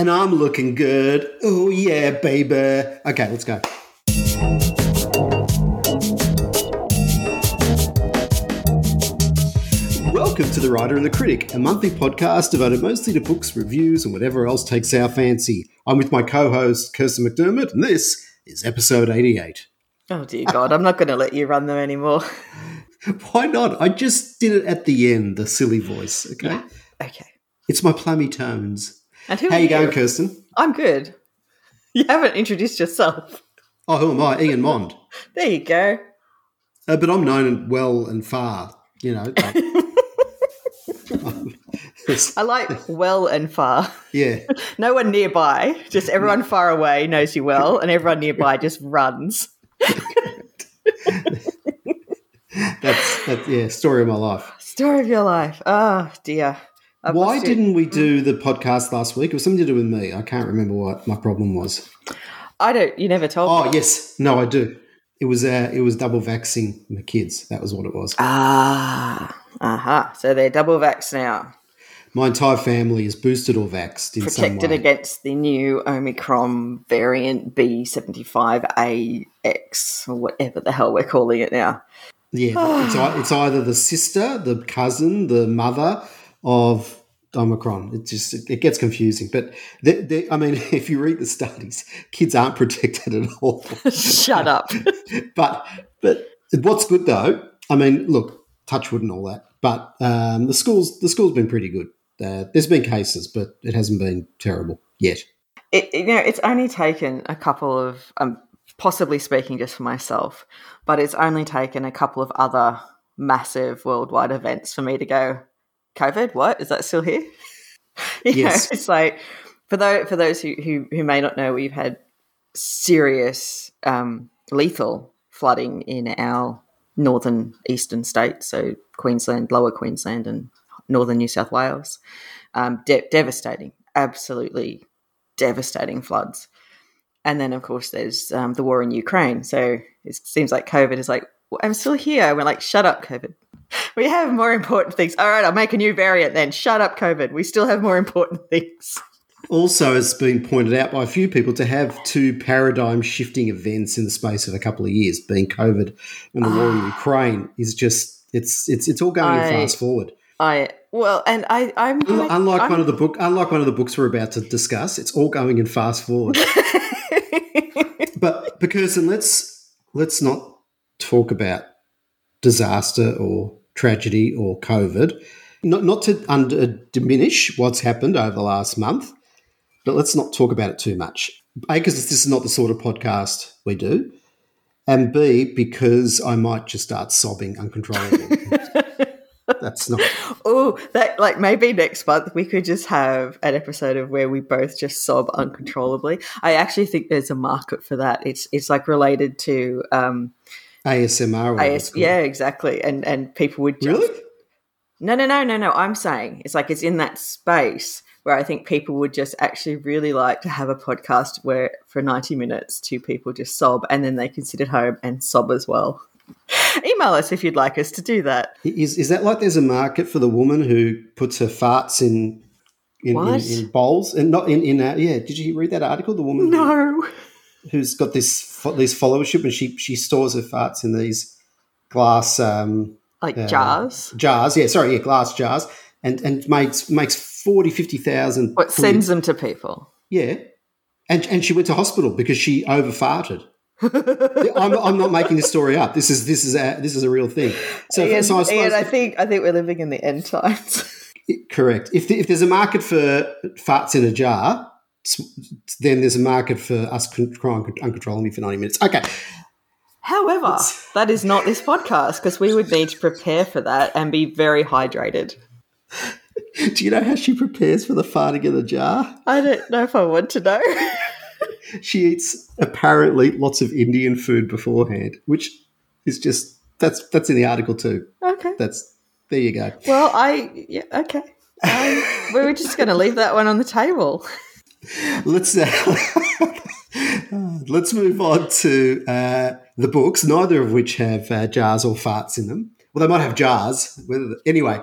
And I'm looking good. Oh, yeah, baby. Okay, let's go. Welcome to The Writer and the Critic, a monthly podcast devoted mostly to books, reviews, and whatever else takes our fancy. I'm with my co host, Kirstyn McDermott, and this is episode 88. Oh, dear God, I'm not going to let you run them anymore. Why not? I just did it at the end, the silly voice, okay? Yeah. Okay. It's my plummy tones. And who How are you going, Kirstyn? I'm good. You haven't introduced yourself. Oh, who am I? Ian Mond. There you go. Uh, but I'm known well and far, you know. like- I like well and far. yeah. No one nearby, just everyone far away knows you well, and everyone nearby just runs. That's, that's yeah, story of my life. Story of your life. Oh, dear. I've Why didn't we do the podcast last week? It was something to do with me. I can't remember what my problem was. I don't. You never told Oh me. yes, no, I do. It was uh, it was double vaxing my kids. That was what it was. Ah, uh huh. So they're double vax now, My entire family is boosted or vaxxed in some protected against the new Omicron variant B75AX, or whatever the hell we're calling it now. Yeah, it's, it's either the sister, the cousin, the mother of Omicron. It just it, it gets confusing. But they, they, I mean, if you read the studies, kids aren't protected at all. Shut up. but but what's good though? I mean, look, touch wood and all that. But um, the schools the school's been pretty good. Uh, there's been cases, but it hasn't been terrible yet. it, you know, it's only taken a couple of, um, possibly speaking just for myself, but it's only taken a couple of other massive worldwide events for me to go, COVID, what? Is that still here? Yes. know, it's like, for those, for those who, who, who may not know, we've had serious, um, lethal flooding in our northern eastern states, so Queensland, lower Queensland, and northern New South Wales. Um, de- devastating, absolutely devastating floods. And then, of course, there's um, the war in Ukraine. So it seems like COVID is like, well, I'm still here. We're like, shut up, COVID. We have more important things. All right, I'll make a new variant then. Shut up, COVID. We still have more important things. Also, it's been pointed out by a few people to have two paradigm shifting events in the space of a couple of years, being COVID and the war in ah. Ukraine, is just it's it's it's all going I- fast forward. I well, and I I'm Unlike, unlike I'm- one of the book, unlike one of the books we're about to discuss, it's all going in fast forward. but because and let's let's not talk about disaster or tragedy or COVID. Not not to under diminish what's happened over the last month, but let's not talk about it too much. A, because this is not the sort of podcast we do, and B, because I might just start sobbing uncontrollably. That's not. Oh, that like maybe next month we could just have an episode of where we both just sob uncontrollably. I actually think there's a market for that. It's it's like related to um ASMR. or AS, yeah, exactly. And and people would just Really? No, no, no, no, no. I'm saying it's like it's in that space where I think people would just actually really like to have a podcast where for 90 minutes two people just sob and then they can sit at home and sob as well. Email us if you'd like us to do that. Is is that like there's a market for the woman who puts her farts in in, in, in bowls and not in in uh, yeah? Did you read that article? The woman who- No. who's got this fo- this followership and she she stores her farts in these glass um, Like uh, jars. jars. Yeah, sorry, yeah, glass jars, and and makes makes 40, 50,000 What quid. sends them to people? Yeah, and and she went to hospital because she over farted. I'm, I'm not making this story up. This is this is a this is a real thing. So, Ian, so I suppose Ian, I think I think we're living in the end times. Correct. If, the, if there's a market for farts in a jar, then there's a market for us crying uncontrollably for 90 minutes. Okay. However, that is not this podcast because we would need to prepare for that and be very hydrated. Do you know how she prepares for the farting in the jar? I don't know if I want to know. She eats apparently lots of Indian food beforehand, which is just that's that's in the article too. okay. That's there you go. Well, I yeah okay. Um, we were just going to leave that one on the table. Let's uh, let's move on to uh, the books. Neither of which have uh, jars or farts in them. Well, they might have jars. Whether anyway,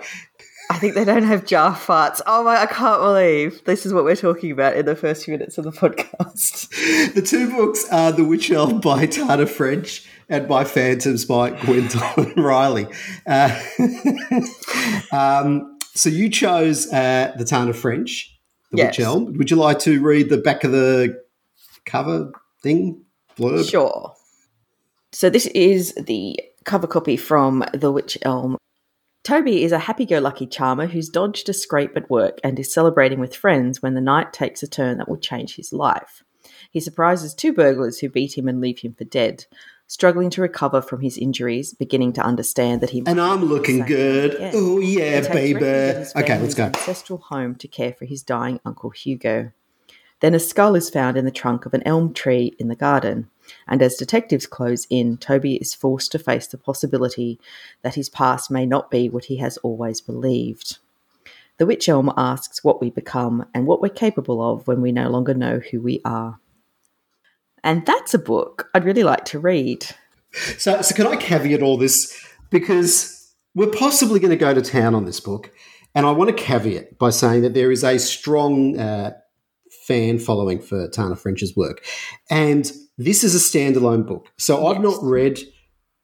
I think they don't have jar farts. Oh my! I can't believe this is what we're talking about in the first few minutes of the podcast. the two books are The Wych Elm by Tana French and My Phantoms by Gwendoline Riley. Uh, um, so you chose uh, the Tana French, Yes. Wych Elm. Would you like to read the back of the cover thing? Blurb? Sure. So this is the cover copy from The Wych Elm. Toby is a happy-go-lucky charmer who's dodged a scrape at work and is celebrating with friends when the night takes a turn that will change his life. He surprises two burglars who beat him and leave him for dead. Struggling to recover from his injuries, beginning to understand that he And I'm looking good. again. Oh, yeah, He takes refuge in baby. Okay, let's go. Ancestral home to care for his dying uncle Hugo. Then a skull is found in the trunk of an elm tree in the garden, and as detectives close in, Toby is forced to face the possibility that his past may not be what he has always believed. The Wych Elm asks what we become and what we're capable of when we no longer know who we are. And that's a book I'd really like to read. So, so can I caveat all this because we're possibly going to go to town on this book, and I want to caveat by saying that there is a strong uh, fan following for Tana French's work, and this is a standalone book. So I've not read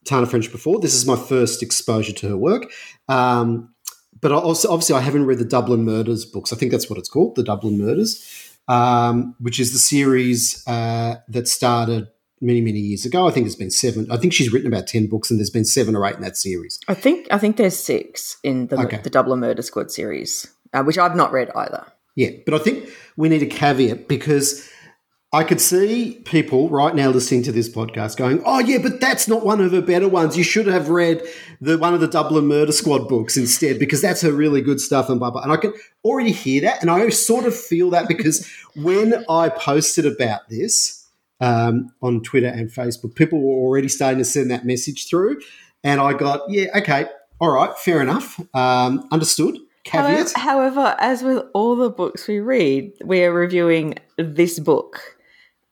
Tana French before. This is my first exposure to her work. Um, but I also, obviously, I haven't read the Dublin Murders books. I think that's what it's called, the Dublin Murders, um, which is the series uh, that started many, many years ago. I think there's been seven. I think she's written about ten books, and there's been seven or eight in that series. I think I think there's six in the Okay. the Dublin Murder Squad series, uh, which I've not read either. Yeah, but I think we need a caveat because I could see people right now listening to this podcast going, "Oh yeah, but that's not one of her better ones. You should have read the one of the Dublin Murder Squad books instead because that's her really good stuff." And blah blah. And I can already hear that, and I sort of feel that because when I posted about this um, on Twitter and Facebook, people were already starting to send that message through, and I got, "Yeah, okay, all right, fair enough, um, understood." However, however, as with all the books we read, we are reviewing this book,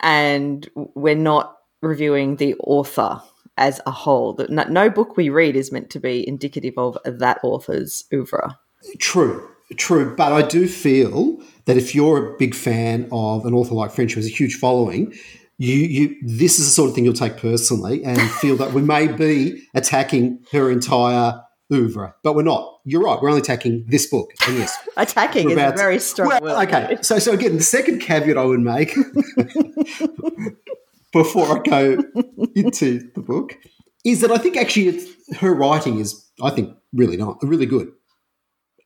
and we're not reviewing the author as a whole. No, book we read is meant to be indicative of that author's oeuvre. True, true. But I do feel that if you're a big fan of an author like French who has a huge following, you, you this is the sort of thing you'll take personally and feel that we may be attacking her entire oeuvre, but we're not. You're right. We're only attacking this book. And yes, Attacking is a very strong well, word. okay. So, so again, the second caveat I would make before I go into the book is that I think actually it's, her writing is, I think, really not really good.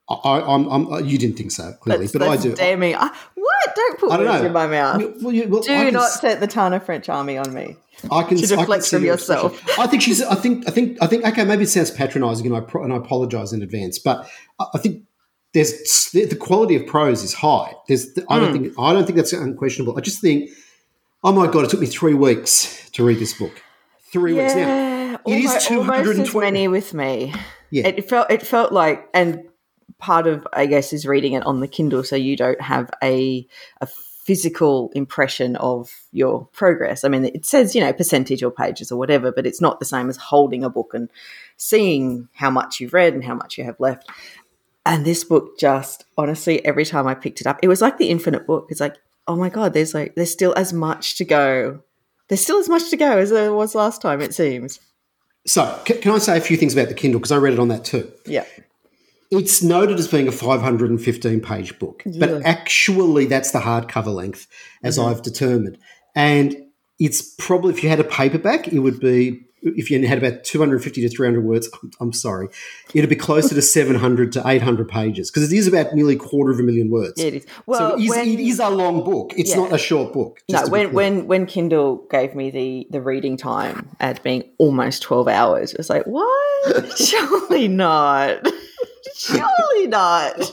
I, I'm, you didn't think so clearly, That's, but I do. Damning. I, what? Don't put I words know. in my mouth. Well, you- well, Do I not s- set the Tana French army on me. I can, Should I can reflect see from your yourself. I think she's. I think. I think. I think. Okay, maybe it sounds patronising, and I pro- and I apologise in advance. But I, I think there's the, the quality of prose is high. There's. I Hmm. don't think. I don't think that's unquestionable. I just think. Oh my god! It took me three weeks to read this book. Three weeks now. Yeah, It is almost, almost as 220 many with me. Yeah. It felt it felt like, and part of I guess is reading it on the Kindle, so you don't have a a physical impression of your progress. I mean, it says you know percentage or pages or whatever, but it's not the same as holding a book and seeing how much you've read and how much you have left. And this book just honestly, every time I picked it up, it was like the infinite book. It's like, oh my god, there's like there's still as much to go. There's still as much to go as there was last time. It seems. So, can, can I say a few things about the Kindle because I read it on that too. Yeah. It's noted as being a 515 page book, but actually that's the hardcover length, as Mm-hmm. I've determined. And it's probably, if you had a paperback, it would be, if you had about 250 to 300 words, I'm, I'm sorry, it'd be closer to 700 to 800 pages because it is about nearly a quarter of a million words. Yeah, it is. Well, so it is, when, it is a long book. It's Yeah. not a short book. no, when, when when Kindle gave me the the reading time as being almost twelve hours, it was like, what? Surely not. Surely not.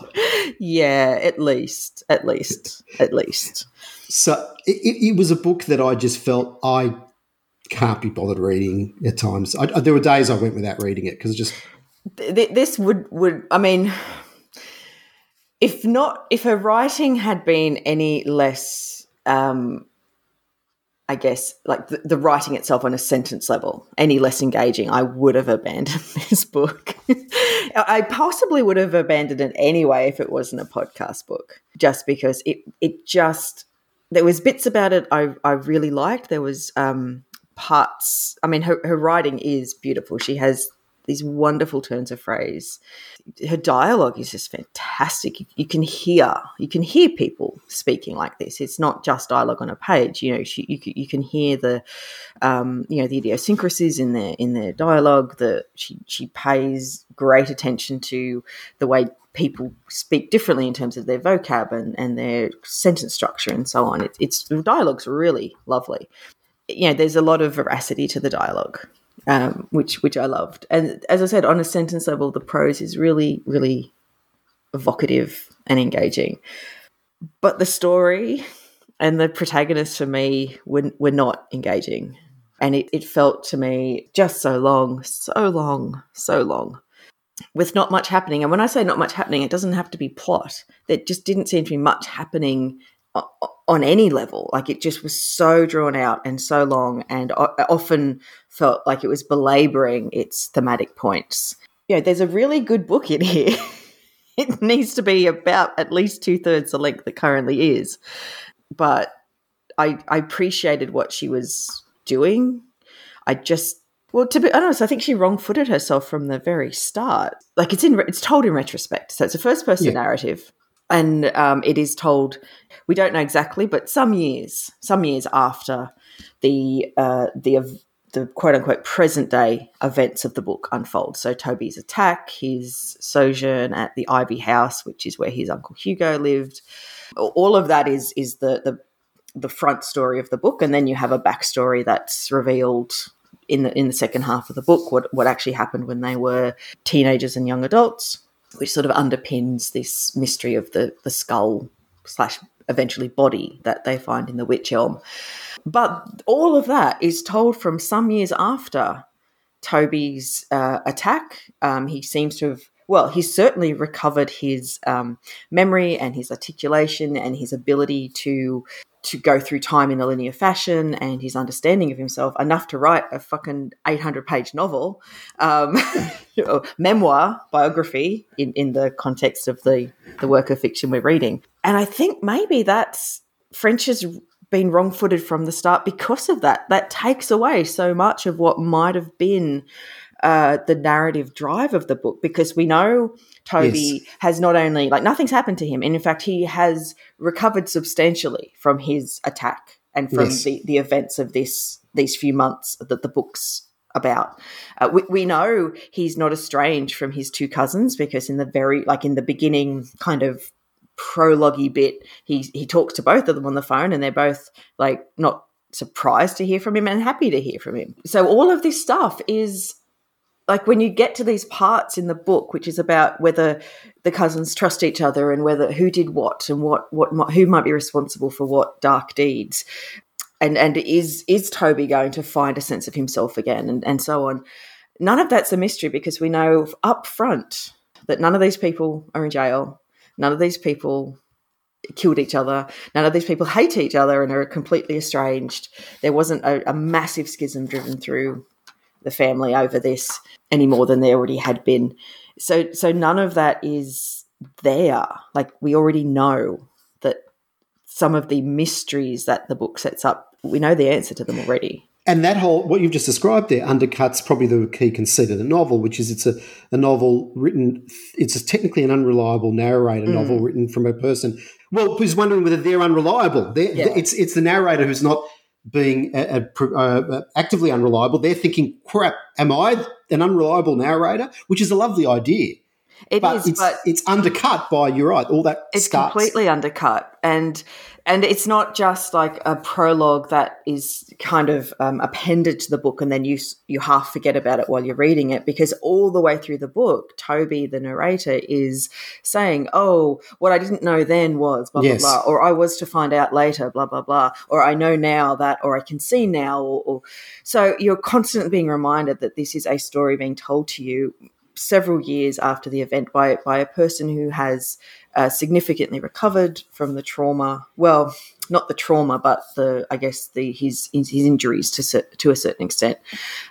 Yeah, at least, at least, at least. So it, it, it was a book that I just felt I can't be bothered reading at times. I, I- there were days I went without reading it because just Th- th- this would would I mean, if not, if her writing had been any less, um, I guess, like the, the, writing itself on a sentence level, any less engaging, I would have abandoned this book. I possibly would have abandoned it anyway if it wasn't a podcast book, just because it it just there was bits about it I I really liked. There was um, parts. I mean, her, her writing is beautiful. She has these wonderful turns of phrase. Her dialogue is just fantastic. You, can hear you can hear people speaking like this. It's not just dialogue on a page. You know, she, you, you can hear the um, you know the idiosyncrasies in their in their dialogue. That she she pays great attention to the way people speak differently in terms of their vocab and, and their sentence structure and so on. It, it's the dialogue's really lovely. You know, there's a lot of veracity to the dialogue um, which which I loved. And as I said, on a sentence level, the prose is really really evocative and engaging. But the story and the protagonists for me were, were not engaging. And it, it felt to me just so long, so long, so long, with not much happening. And when I say not much happening, it doesn't have to be plot. There just didn't seem to be much happening on any level. Like it just was so drawn out and so long, and often felt like it was belaboring its thematic points. You know, there's a really good book in here. it needs to be about at least two thirds the length it currently is. But I, I appreciated what she was doing. I just well, to be honest, I think she wrong-footed herself from the very start. Like it's in, it's told in retrospect, so it's a first-person yeah. narrative and um, it is told we don't know exactly, but some years, some years after the uh, the the quote unquote present day events of the book unfold. So Toby's attack, his sojourn at the Ivy House, which is where his uncle Hugo lived, all of that is is the the the front story of the book, and then you have a backstory that's revealed in the in the second half of the book what what actually happened when they were teenagers and young adults which sort of underpins this mystery of the, the skull slash eventually body that they find in the wych Elm. But all of that is told from some years after Toby's uh, attack. Um, he seems to have, well, he's certainly recovered his um, memory and his articulation and his ability to to go through time in a linear fashion and his understanding of himself enough to write a fucking 800 page novel, um, memoir, biography in, in the context of the, the work of fiction we're reading. And I think maybe that's French has been wrong footed from the start because of that. That takes away so much of what might have been uh, the narrative drive of the book because we know Toby yes. has not only like nothing's happened to him, and in fact he has recovered substantially from his attack and from yes. the, the events of this these few months that the book's about. Uh, we, we know he's not estranged from his two cousins because in the very like in the beginning kind of prologue bit, he he talks to both of them on the phone, and they're both like not surprised to hear from him and happy to hear from him. So all of this stuff is like when you get to these parts in the book which is about whether the cousins trust each other and whether who did what and what what who might be responsible for what dark deeds and and is is toby going to find a sense of himself again and, and so on none of that's a mystery because we know up front that none of these people are in jail none of these people killed each other. None of these people hate each other and are completely estranged. There wasn't a, a, massive schism driven through the family over this any more than they already had been. So so none of that is there. Like we already know that some of the mysteries that the book sets up, we know the answer to them already. And that whole what you've just described there undercuts probably the key conceit of the novel, which is it's a, a novel written it's a technically an unreliable narrator mm. novel written from a person. Well, who's wondering whether they're unreliable. They're, yeah. It's it's the narrator who's not being uh, uh, a, a, uh, uh, actively unreliable, they're thinking, "Crap, am I an unreliable narrator?" Which is a lovely idea. It but is, it's, but it's undercut by you're right. All that it's starts. completely undercut, and and it's not just like a prologue that is kind of um, appended to the book and then you you half forget about it while you're reading it because all the way through the book toby the narrator is saying oh what i didn't know then was blah yes. blah blah or i was to find out later blah blah blah or i know now that or i can see now or, or so you're constantly being reminded that this is a story being told to you several years after the event by by a person who has uh, significantly recovered from the trauma. Well, not the trauma, but the I guess the his his injuries to to a certain extent,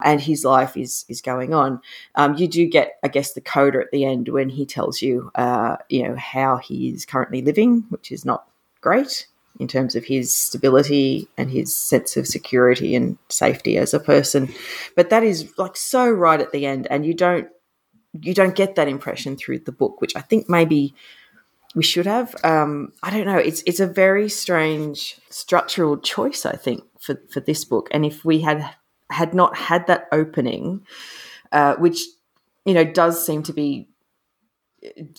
and his life is is going on. Um, you do get, I guess, the coda at the end when he tells you, uh, you know, how he is currently living, which is not great in terms of his stability and his sense of security and safety as a person. But that is like so right at the end, and you don't you don't get that impression through the book, which I think maybe we should have. Um, I don't know. It's it's a very strange structural choice, I think, for for this book. And if we had had not had that opening, uh, which you know does seem to be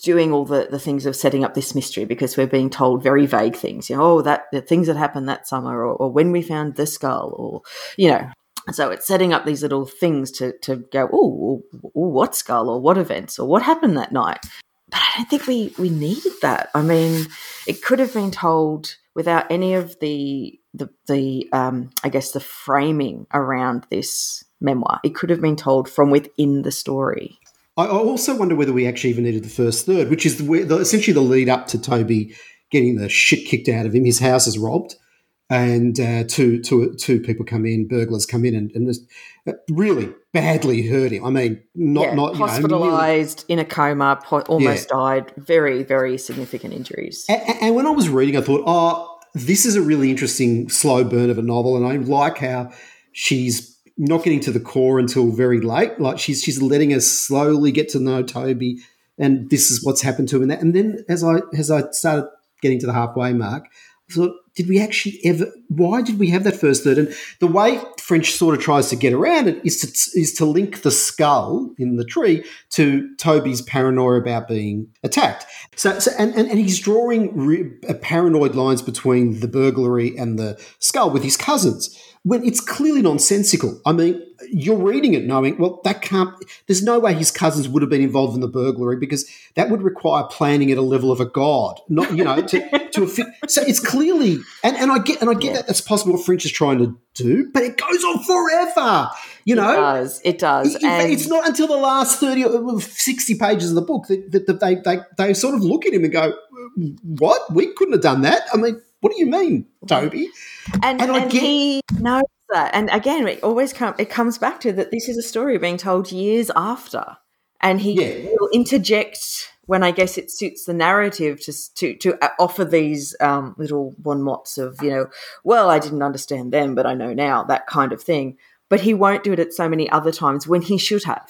doing all the, the things of setting up this mystery because we're being told very vague things you know oh that the things that happened that summer or, or when we found the skull or you know so it's setting up these little things to to go oh what skull or what events or what happened that night but I don't think we we needed that. I mean, it could have been told without any of the the the um, I guess the framing around this memoir. It could have been told from within the story. I also wonder whether we actually even needed the first third, which is the, the, essentially the lead up to Toby getting the shit kicked out of him. His house is robbed and uh, two, two, two people come in, burglars come in, and, and just uh, really badly hurt him. I mean, not yeah, not hospitalized you know, in a coma, almost yeah. died, very very significant injuries. And, and, when I was reading, I thought, oh, this is a really interesting slow burn of a novel, and I like how she's not getting to the core until very late. Like she's she's letting us slowly get to know Toby, and this is what's happened to him. And, that, and then as I as I started getting to the halfway mark, I thought did we actually ever why did we have that first third and the way french sort of tries to get around it is to is to link the skull in the tree to toby's paranoia about being attacked so, so and, and, and he's drawing re, uh, paranoid lines between the burglary and the skull with his cousins when it's clearly nonsensical. I mean, you're reading it knowing, well, that can't, there's no way his cousins would have been involved in the burglary because that would require planning at a level of a god, not, you know, to, to a fit. So it's clearly, and, and I get, and I get yeah. that that's possible what French is trying to do, but it goes on forever, you know? It does. It does. It, it's not until the last 30 uh, or 60 pages of the book that, that, that they, they, they sort of look at him and go, what? We couldn't have done that. I mean, what do you mean, Toby? And, and, and get- he knows that. And again, it always come, it comes back to that this is a story being told years after. And he yeah. will interject when I guess it suits the narrative to to, to uh, offer these um, little bon mots of, you know, well, I didn't understand then, but I know now, that kind of thing. But he won't do it at so many other times when he should have.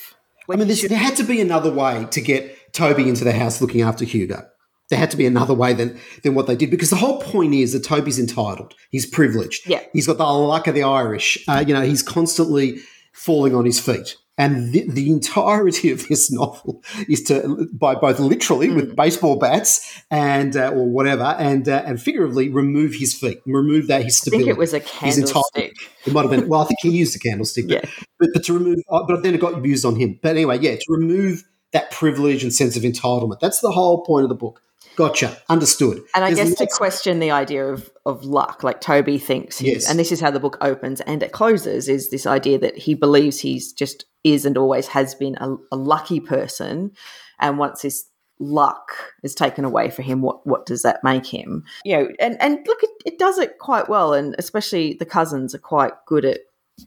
I mean, there had to be another way to get Toby into the house looking after Hugo there had to be another way than than what they did because the whole point is that Toby's entitled. He's privileged. Yeah. He's got the luck of the Irish. Uh, you know, he's constantly falling on his feet. And the, the, entirety of this novel is to, by both literally mm. with hmm. baseball bats and uh, or whatever, and uh, and figuratively remove his feet, remove that his stability. I think it was a candlestick. It might have been. Well, I think he used a candlestick. yeah. But, but to remove, uh, but then it got used on him. But anyway, yeah, to remove that privilege and sense of entitlement. That's the whole point of the book. Gotcha. Understood. And I There's guess to question the idea of, of luck, like Toby thinks, yes. and this is how the book opens and it closes, is this idea that he believes he's just is and always has been a, a lucky person. And once this luck is taken away for him, what what does that make him? You know, and, and look, it, it does it quite well. And especially the cousins are quite good at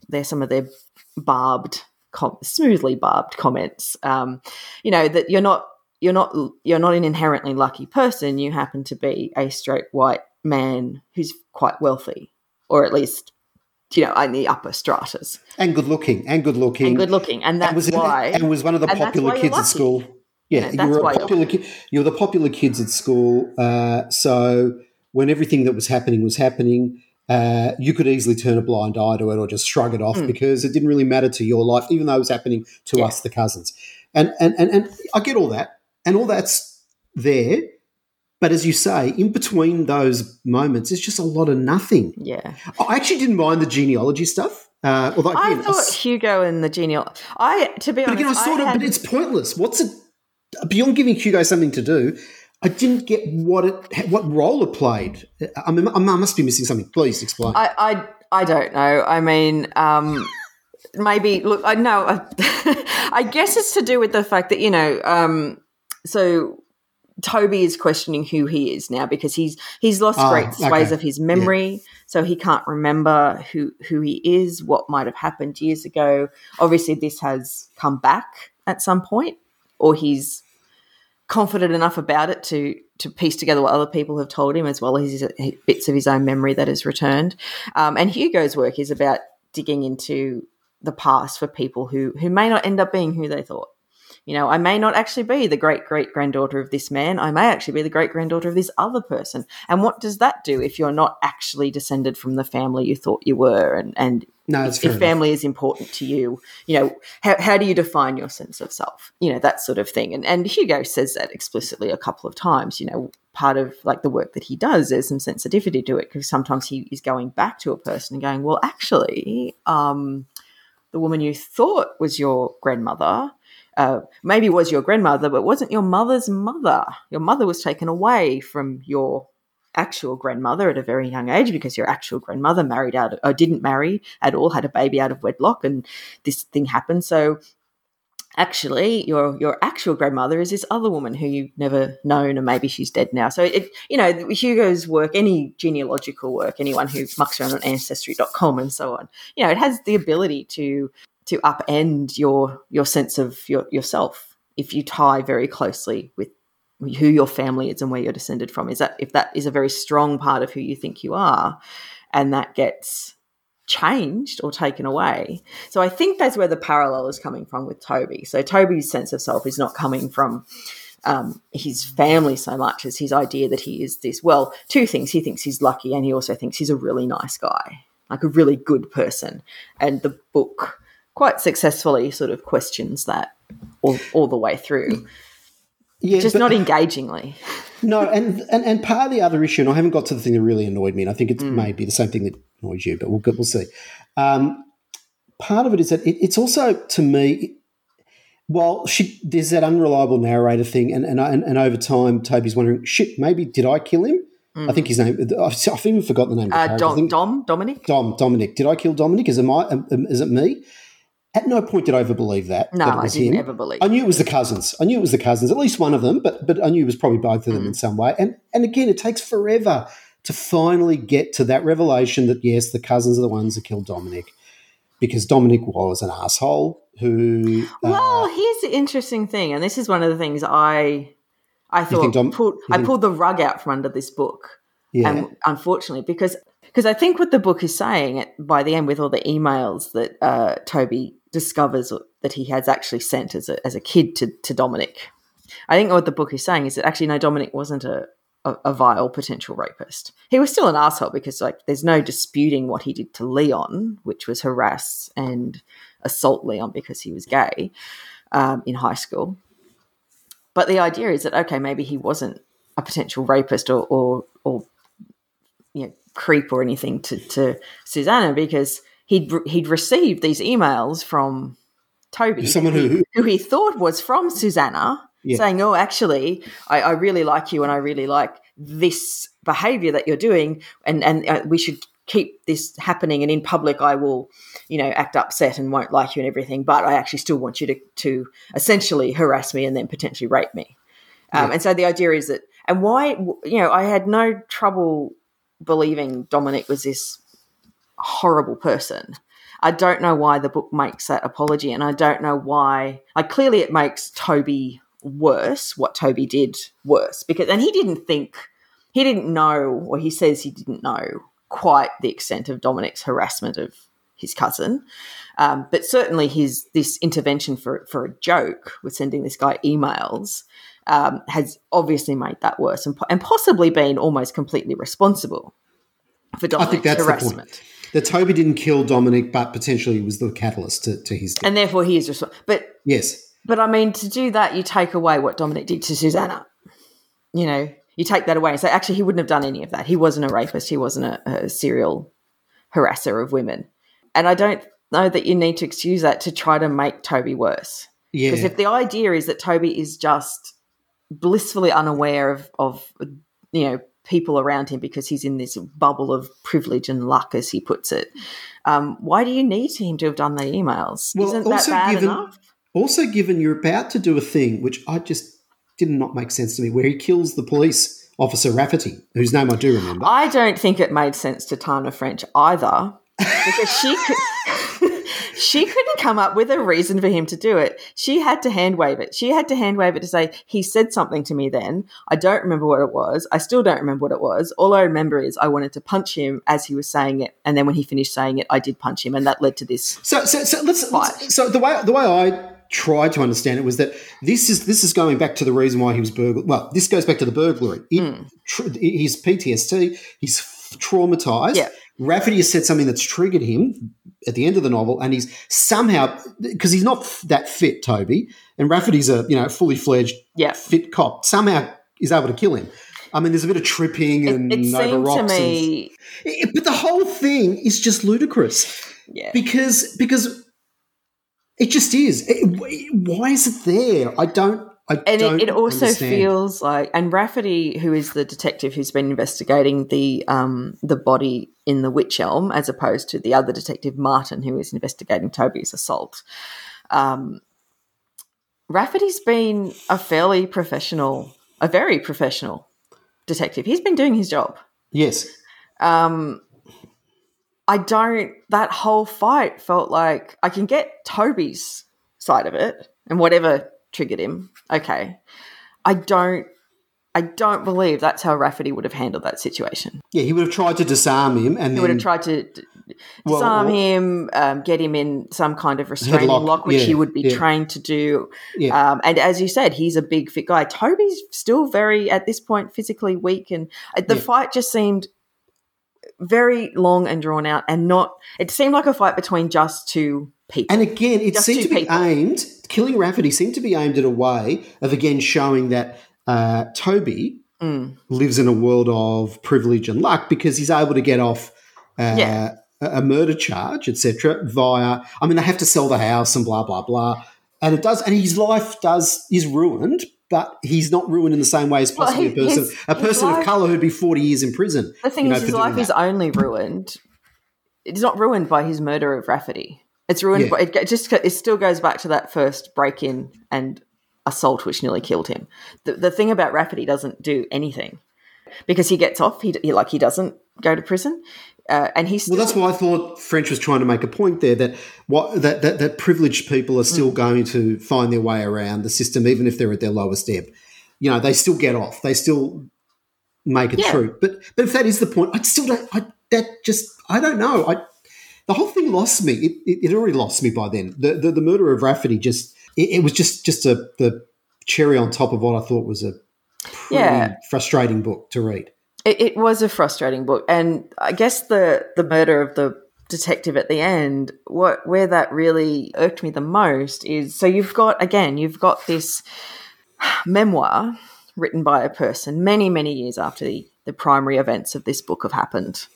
they're some of their barbed, com- smoothly barbed comments. Um, you know, that you're not you're not you're not an inherently lucky person. You happen to be a straight white man who's quite wealthy, or at least you know in the upper stratas, and good looking, and good looking, and good looking, and that's and was, why, and was one of the popular kids at school. Yeah, you, were a popular kid. You were the popular kids at school. Uh, so when everything that was happening was happening, uh, you could easily turn a blind eye to it or just shrug it off mm. because it didn't really matter to your life, even though it was happening to yeah. us, the cousins. And, and and and I get all that and all that's there. But as you say, in between those moments, it's just a lot of nothing. Yeah. I actually didn't mind the genealogy stuff. Uh, although again, I thought I, Hugo and the genealogy. I, to be honest, again, I sort of, had... but it's pointless. What's it beyond giving Hugo something to do? I didn't get what it, what role it played. I mean, I must be missing something. Please explain. I, I, I don't know. I mean, um, maybe look. I know. I, I guess it's to do with the fact that you know. Um, so Toby is questioning who he is now because he's he's lost Oh, great swathes okay. of his memory, so he can't remember who who he is, what might have happened years ago. Obviously, this has come back at some point, or he's confident enough about it to to piece together what other people have told him, as well as his, bits of his own memory that has returned. Um, and Hugo's work is about digging into the past for people who who may not end up being who they thought. You know, I may not actually be the great great granddaughter of this man. I may actually be the great granddaughter of this other person. And what does that do if you're not actually descended from the family you thought you were? And and No, it's if family is important to you, you know, how, how do you define your sense of self? You know, that sort of thing. And and Hugo says that explicitly a couple of times. You know, part of like the work that he does, there's some sensitivity to it because sometimes he is going back to a person and going, well, actually, um, the woman you thought was your grandmother uh, maybe was your grandmother, but wasn't your mother's mother. Your mother was taken away from your actual grandmother at a very young age because your actual grandmother married out or didn't marry at all, had a baby out of wedlock, and this thing happened. So actually your your actual grandmother is this other woman who you've never known and maybe she's dead now so it you know hugo's work any genealogical work anyone who mucks around on ancestry.com and so on you know it has the ability to to upend your your sense of your, yourself if you tie very closely with who your family is and where you're descended from. Is that if that is a very strong part of who you think you are and that gets changed or taken away. So i think that's where the parallel is coming from with toby. So toby's sense of self is not coming from um, his family so much as his idea that he is this well two things. He thinks he's lucky and he also thinks he's a really nice guy like a really good person. And the book quite successfully sort of questions that all, all the way through yeah, just not engagingly No, and, and and part of the other issue, and I haven't got to the thing that really annoyed me, and I think it Mm. may be the same thing that annoys you, but we'll we'll see. Um, part of it is that it, it's also to me, well, she there's that unreliable narrator thing, and and, and and over time, Toby's wondering, shit, maybe did I kill him? I think his name. I've, I've even forgotten the name. Of uh, Dom, think Dom Dominic Dom Dominic. Did I kill Dominic? Is it my? um, Is it me? At no point did I ever believe that. no that I didn't him. ever believe I knew it was the cousins. I knew it was the cousins, at least one of them, but but I knew it was probably both of them Mm. in some way. And and again, it takes forever to finally get to that revelation that yes, the cousins are the ones that killed Dominic, because Dominic was an asshole who. uh, Well, here's the interesting thing, and this is one of the things I I thought Dom- pulled, I pulled the rug out from under this book, yeah, and unfortunately, because because I think what the book is saying by the end with all the emails that uh, Toby discovers that he has actually sent as a as a kid to to Dominic, I think what the book is saying is that actually no, Dominic wasn't a a, a vile potential rapist. He was still an asshole because like there's no disputing what he did to Leon, which was harass and assault Leon because he was gay um, in high school. But the idea is that okay, maybe he wasn't a potential rapist or or, or you know creep or anything to, to Susanna because he'd he'd received these emails from Toby, Someone who- he, who he thought was from Susanna, Yeah. saying, "Oh, actually, I, I really like you, and I really like this behavior that you're doing, and and uh, we should." keep this happening and in public i will you know act upset and won't like you and everything but i actually still want you to to essentially harass me and then potentially rape me um, Yeah. and so the idea is that and why you know i had no trouble believing dominic was this horrible person. I don't know why the book makes that apology and i don't know why like clearly it makes toby worse what toby did worse because and he didn't think he didn't know or he says he didn't know quite the extent of dominic's harassment of his cousin. Um, but certainly his this intervention for for a joke with sending this guy emails um, has obviously made that worse and, and possibly been almost completely responsible for I Dominic's think that's harassment. That Toby didn't kill Dominic, but potentially was the catalyst to, to his death. And therefore he is responsible. But yes, but I mean to do that you take away what Dominic did to Susanna. You know, you take that away and say actually he wouldn't have done any of that. He wasn't a rapist, he wasn't a, a serial harasser of women. And I don't know that you need to excuse that to try to make Toby worse. yeah, Because if the idea is that Toby is just blissfully unaware of, of you know people around him because he's in this bubble of privilege and luck, as he puts it. Um, why do you need him to have done the emails? Well, Isn't that also bad given- enough? Also, given you're about to do a thing which I just did not make sense to me, where he kills the police officer Rafferty, whose name I do remember. I don't think it made sense to Tana French either because she could, she couldn't come up with a reason for him to do it. She had to hand wave it. She had to hand wave it to say he said something to me then. I don't remember what it was. I still don't remember what it was. All I remember is I wanted to punch him as he was saying it, and then when he finished saying it, I did punch him, and that led to this. So, so, so let's, let's- so the way the way I tried to understand it was that this is this is going back to the reason why he was burgled. Well, this goes back to the burglary. It, Hmm. tr- his PTSD. He's f- traumatized. Yeah. Rafferty has said something that's triggered him at the end of the novel, and he's somehow because he's not f- that fit, Toby, and Rafferty's a you know fully fledged Yeah. fit cop. Somehow is able to kill him. I mean, there's a bit of tripping and it over seemed to rocks and- it- but the whole thing is just ludicrous yeah. because because it just is. It- why is it there? I don't. I and it, it also understand. feels like and Rafferty, who is the detective who's been investigating the um the body in the wych elm, as opposed to the other detective Martin, who is investigating Toby's assault. Um, Rafferty's been a fairly professional, a very professional detective. He's been doing his job. Yes, Um, I don't. That whole fight felt like I can get Toby's side of it and whatever triggered him. Okay, I don't. I don't believe that's how Rafferty would have handled that situation. yeah, he would have tried to disarm him, and He would have tried to d- Well, disarm well- him, um, get him in some kind of restraining Headlock, lock, which yeah, he would be yeah. trained to do. Yeah. Um, and as you said, he's a big fit guy. Toby's still very, at this point, physically weak, and uh, the fight just seemed very long and drawn out, and not. It seemed like a fight between just two people. And again, it Just seemed to be people. aimed. Killing Rafferty seemed to be aimed at a way of again showing that uh, Toby Mm. lives in a world of privilege and luck because he's able to get off uh, Yeah. a murder charge, etc. Via, I mean, they have to sell the house and blah blah blah, and it does, and his life does is ruined. But he's not ruined in the same way as Well, possibly he- a person, his- a person of color who'd be forty years in prison. The thing you know, is, his life that. is only ruined. It's not ruined by his murder of Rafferty. It's ruined Yeah. it. Just it still goes back to that first break in and assault, which nearly killed him. The, the thing about Rafferty doesn't do anything because he gets off. He, he like he doesn't go to prison, uh, and he's Well, that's why I thought French was trying to make a point there that what that that, that privileged people are Mm. still going to find their way around the system, even if they're at their lowest ebb. You know, they still get off. They still make it Yeah. through. But but if that is the point, I still don't. I that just I don't know. I the whole thing lost me. It, it, it already lost me by then. The the, the murder of Rafferty just it, it was just just a the cherry on top of what I thought was a Yeah. frustrating book to read. It, it was a frustrating book, and I guess the the murder of the detective at the end, what where that really irked me the most is so you've got again you've got this memoir written by a person many many years after the the primary events of this book have happened,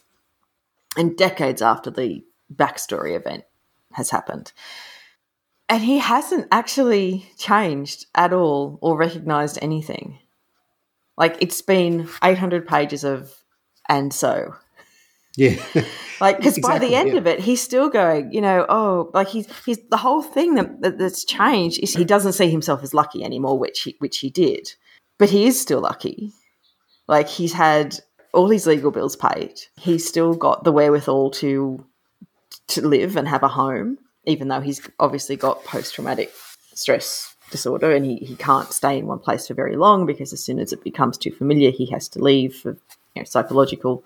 and decades after the backstory event has happened. And he hasn't actually changed at all or recognized anything. Like it's been 800 pages of and so. Yeah. Like because by the end yeah. of it, he's still going. You know, oh, like he's he's the whole thing that, that that's changed is he doesn't see himself as lucky anymore, which he which he did, but he is still lucky. Like he's had all his legal bills paid. He's still got the wherewithal to to live and have a home, even though he's obviously got post traumatic stress disorder and he, he can't stay in one place for very long because as soon as it becomes too familiar, he has to leave for you know, psychological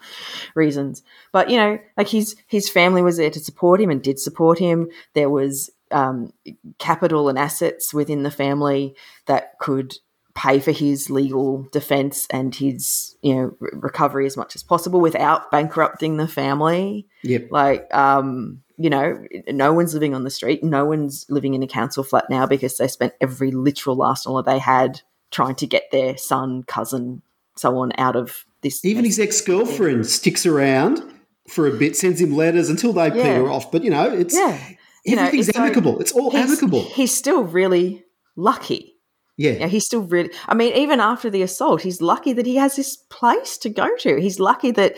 reasons. But you know, like his his family was there to support him and did support him. There was um, capital and assets within the family that could pay for his legal defense and his you know re- recovery as much as possible without bankrupting the family yep. like um you know no one's living on the street no one's living in a council flat now because they spent every literal last dollar they had trying to get their son cousin so on out of this Even his ex girlfriend sticks around for a bit, sends him letters until they Yeah. peter off. But you know, it's yeah you know, everything's so amicable. It's all he's, amicable. he's still really lucky Yeah. Know, he's still really. I mean, even after the assault, he's lucky that he has this place to go to. He's lucky that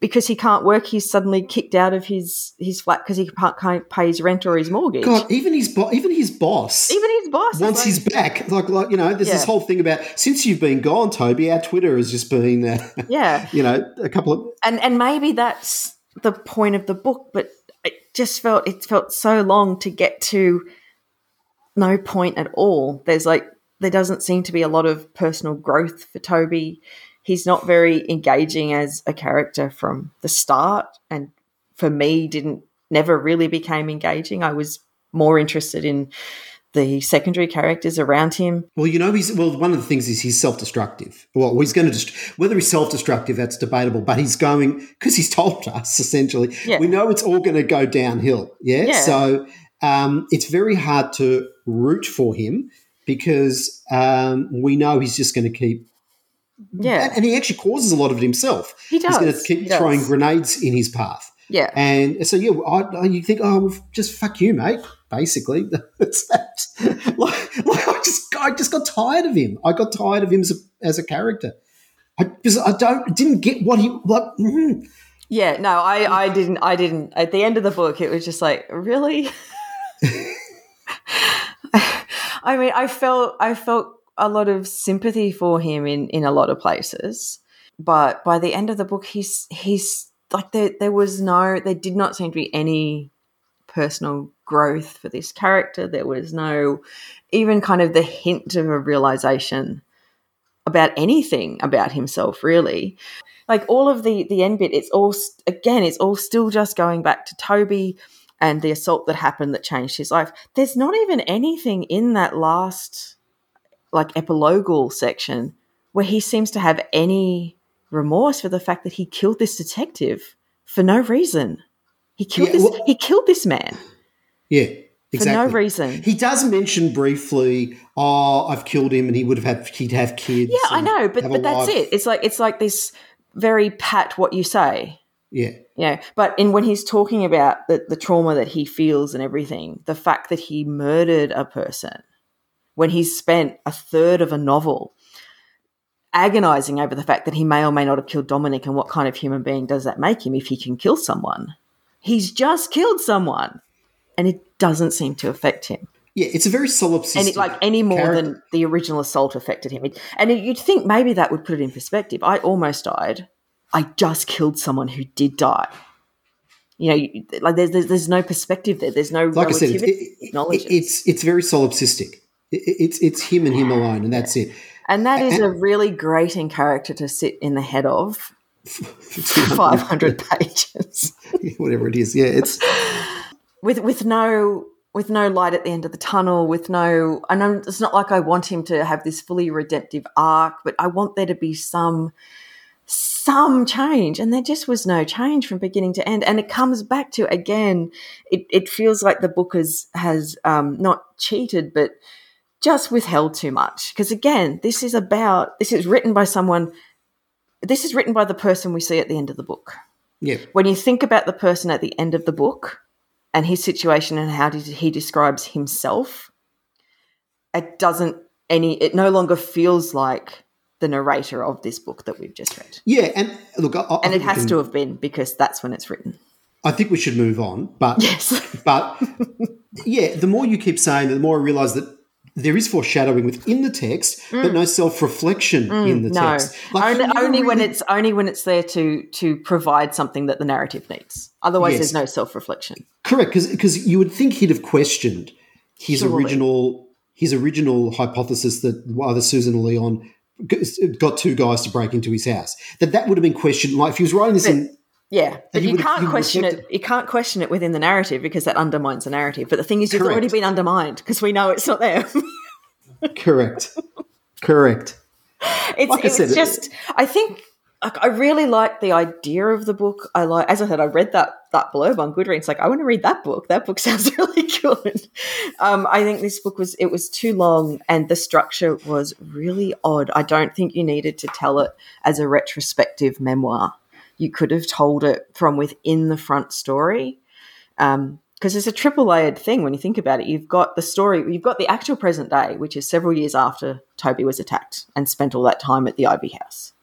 because he can't work, he's suddenly kicked out of his his flat because he can't, can't pay his rent or his mortgage. God, even his bo- even his boss, even his boss, once like- he's back, like like you know, there's this whole thing about since you've been gone, Toby. Our Twitter has just been, uh, yeah, you know, a couple of and and maybe that's the point of the book but it just felt it felt so long to get to no point at all there's like there doesn't seem to be a lot of personal growth for toby he's not very engaging as a character from the start and for me didn't never really became engaging i was more interested in the secondary characters around him Well, you know, he's well. One of the things is he's self-destructive. Well, he's going to dest- whether he's self-destructive that's debatable, but he's going because he's told us essentially. Yeah. We know it's all going to go downhill. Yeah. Yeah. So um, it's very hard to root for him because um, we know he's just going to keep. yeah And, he actually causes a lot of it himself. he does. He's going to keep He does. throwing grenades in his path. yeah And so, yeah, I, I, you think, oh, well, just fuck you, mate. Basically, it's that. Like, like I just, I just got tired of him. I got tired of him as a, as a character. I because I don't didn't get what he like. mm, Yeah, no, I, I didn't. I didn't. At the end of the book, it was just like, really. I mean, I felt I felt a lot of sympathy for him in in a lot of places, but by the end of the book, he's he's like there there was no there did not seem to be any personal growth for this character. There was no even kind of the hint of a realization about anything about himself, really like all of the the end bit it's all again it's all still just going back to toby and the assault that happened that changed his life there's not even anything in that last like epilogal section where he seems to have any remorse for the fact that he killed this detective for no reason he killed Yeah, this well- he killed this man Yeah, exactly. for no reason He does mention briefly, "Oh, I've killed him, and he would have had he'd have kids." yeah i know but but that's wife." it it's like it's like this very pat what you say Yeah, you know but in when he's talking about the, the trauma that he feels and everything the fact that he murdered a person when he's spent a third of a novel agonizing over the fact that he may or may not have killed dominic and what kind of human being does that make him if he can kill someone he's just killed someone and it doesn't seem to affect him yeah. It's a very solipsistic. any like any more character. than the original assault affected him. It- and you'd think maybe that would put it in perspective. I almost died. I just killed someone who did die. You know, like there's there's, there's no perspective there. There's no like I said, it's, it- it- knowledge. it's it's very solipsistic. It- it's it's him and him alone, and that's it. and that is a really grating character to sit in the head of. 500 pages whatever it is. Yeah, it's with with no with no light at the end of the tunnel with no and I'm, it's not like i want him to have this fully redemptive arc but i want there to be some some change and there just was no change from beginning to end. And it comes back to again it, it feels like the book has has um, not cheated but just withheld too much. Because again this is about this is written by someone this is written by the person we see at the end of the book. Yeah, when you think about the person at the end of the book and his situation and how he describes himself, it doesn't any it no longer feels like the narrator of this book that we've just read. yeah. And look, I, I And it has can- to have been because that's when it's written. I think we should move on, but Yes. but yeah, the more you keep saying, it, the more I realise that there is foreshadowing within the text, but no self-reflection in the Mm. no. text. Like, only, only when it's only when it's there to to provide something that the narrative needs. Otherwise Yes. there's no self-reflection. correct because because you would think he'd have questioned his Surely. original his original hypothesis that either Susan or Leon got two guys to break into his house. That that would have been questioned. Like if he was writing this in Yeah, but you can't question it. You can't question it within the narrative because that undermines the narrative. But the thing is, it's Correct. already been undermined because we know it's not there. correct, correct. it's Like I it's said, it- just. I think like, I really like the idea of the book. I like, as I said, I read that that blurb on Goodreads. Like, I want to read that book. That book sounds really good. Um, I think this book was it was too long and the structure was really odd. I don't think you needed to tell it as a retrospective memoir. You could have told it from within the front story. Um, because it's a triple layered thing when you think about it. You've got the story, you've got the actual present day, which is several years after Toby was attacked and spent all that time at the Ivy House.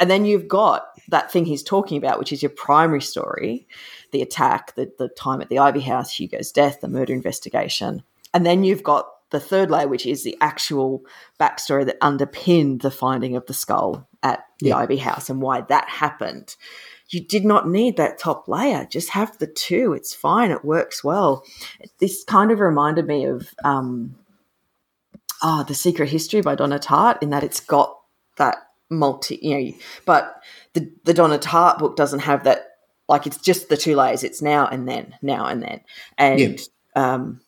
And then you've got that thing he's talking about, which is your primary story the attack, the, the time at the Ivy House, Hugo's death, the murder investigation. And then you've got the third layer, which is the actual backstory that underpinned the finding of the skull at the yeah. Ivy House and why that happened. You did not need that top layer. Just have the two. It's fine. It works well. This kind of reminded me of um, oh, The Secret History by Donna Tartt, in that it's got that multi, you know, but the the Donna Tartt book doesn't have that. Like it's just the two layers. It's now and then, now and then, and um,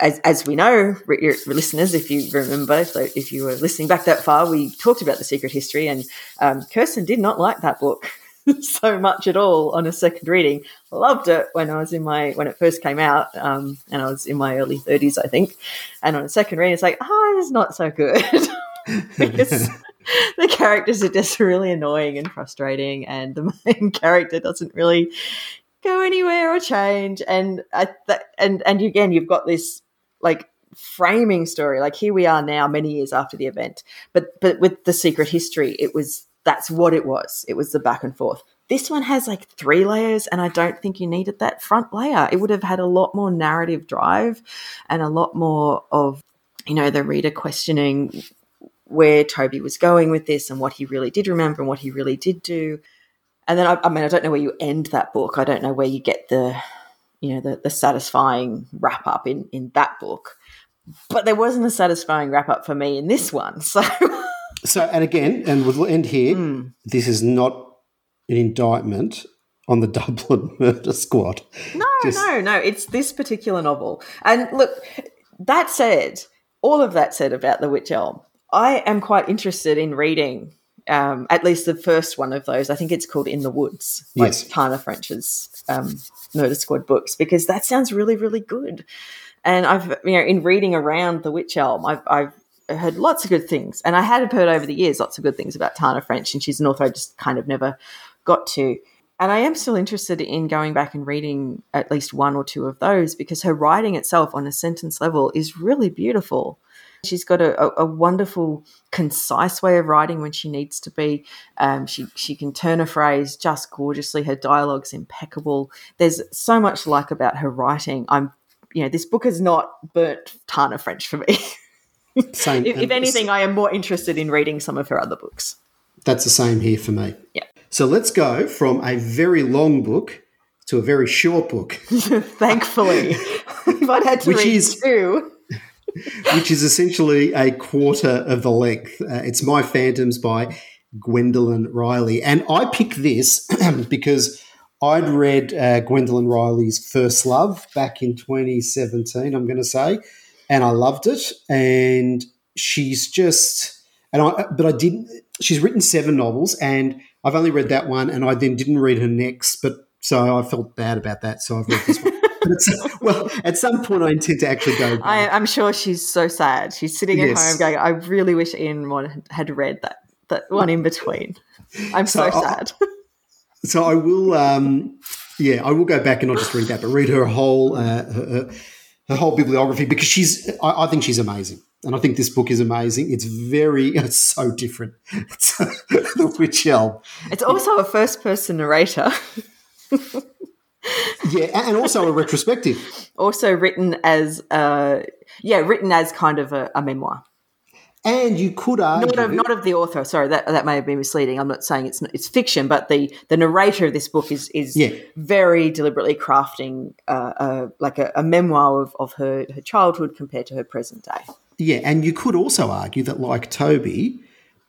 as, as we know, your listeners, if you remember, so if you were listening back that far, we talked about the secret history, and um, Kirstyn did not like that book so much at all on a second reading. Loved it when I was in my when it first came out, um, and I was in my early thirties, I think. And on a second reading, it's like, oh, it's not so good because the characters are just really annoying and frustrating, and the main character doesn't really go anywhere or change. And I th- and and again, you've got this like framing story. Like here we are now, many years after the event, but but with the secret history, it was that's what it was. It was the back and forth. This one has like three layers, and I don't think you needed that front layer. It would have had a lot more narrative drive and a lot more of, you know, the reader questioning where Toby was going with this and what he really did remember and what he really did do. And then I, I mean, I don't know where you end that book. I don't know where you get the, you know, the, the satisfying wrap up in in that book. But there wasn't a satisfying wrap up for me in this one. So, so and again, and we'll end here. Mm. This is not an indictment on the Dublin Murder Squad. No, Just... no, no. It's this particular novel. And look, that said, all of that said about the Wych Elm, I am quite interested in reading um, at least the first one of those. I think it's called In the Woods, like yes. Tana French's um, Murder Squad books, because that sounds really, really good. And I've, you know, in reading around the Wych Elm, I've, I've heard lots of good things, and I had heard over the years lots of good things about Tana French, and she's an author I just kind of never got to. And I am still interested in going back and reading at least one or two of those because her writing itself on a sentence level is really beautiful. She's got a, a, wonderful, concise way of writing when she needs to be. Um, she she can turn a phrase just gorgeously. Her dialogue's impeccable. There's so much like about her writing. I'm, you know, this book has not burnt Tana French for me. Same. if, if anything, I am more interested in reading some of her other books. That's the same here for me. Yeah. So let's go from a very long book to a very short book. Thankfully, if I'd had to Which read is, two which is essentially a quarter of the length. Uh, it's My Phantoms by Gwendoline Riley. And I picked this because I'd read uh, Gwendoline Riley's First Love back in 2017, I'm going to say, and I loved it. And she's just, and I, but I didn't, she's written seven novels, and I've only read that one, and I then didn't read her next, but so I felt bad about that. So I've read this one. Well, at some point, I intend to actually go. I, am sure she's so sad. She's sitting at yes. home going, "I really wish Ian had read that that one in between." I'm so, so sad. I, so I will, um, yeah, I will go back and not just read that, but read her whole uh, her, her, whole bibliography because she's. I, I, think she's amazing, and I think this book is amazing. It's very, it's so different. It's the Wych Elm. It's also a first person narrator yeah, and also a retrospective. Also written as, uh, yeah, written as kind of a, a memoir. And you could argue not of, not of, the author. Sorry, that that may have been misleading. I'm not saying it's it's fiction, but the the narrator of this book is is yeah. very deliberately crafting uh, a, like a, a, memoir of, of her her childhood compared to her present day. Yeah, and you could also argue that, like Toby,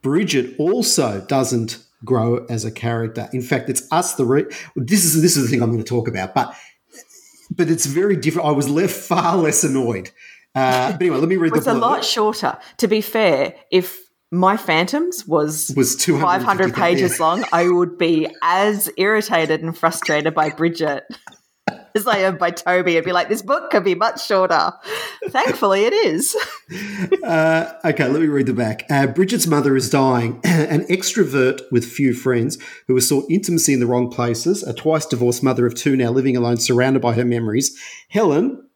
Bridget also doesn't grow as a character. In fact, it's us the re- this is this is the thing I'm going to talk about, but but it's very different. I was left far less annoyed. Uh, but anyway, let me read it's a lot shorter. To be fair, if my Phantoms was was 500 pages long, I would be as irritated and frustrated by Bridget as I am by Toby and be like, this book could be much shorter. Thankfully, it is. uh, okay, let me read the back. Uh, Bridget's mother is dying. An extrovert with few friends who has sought intimacy in the wrong places, a twice divorced mother of two now living alone, surrounded by her memories. Helen,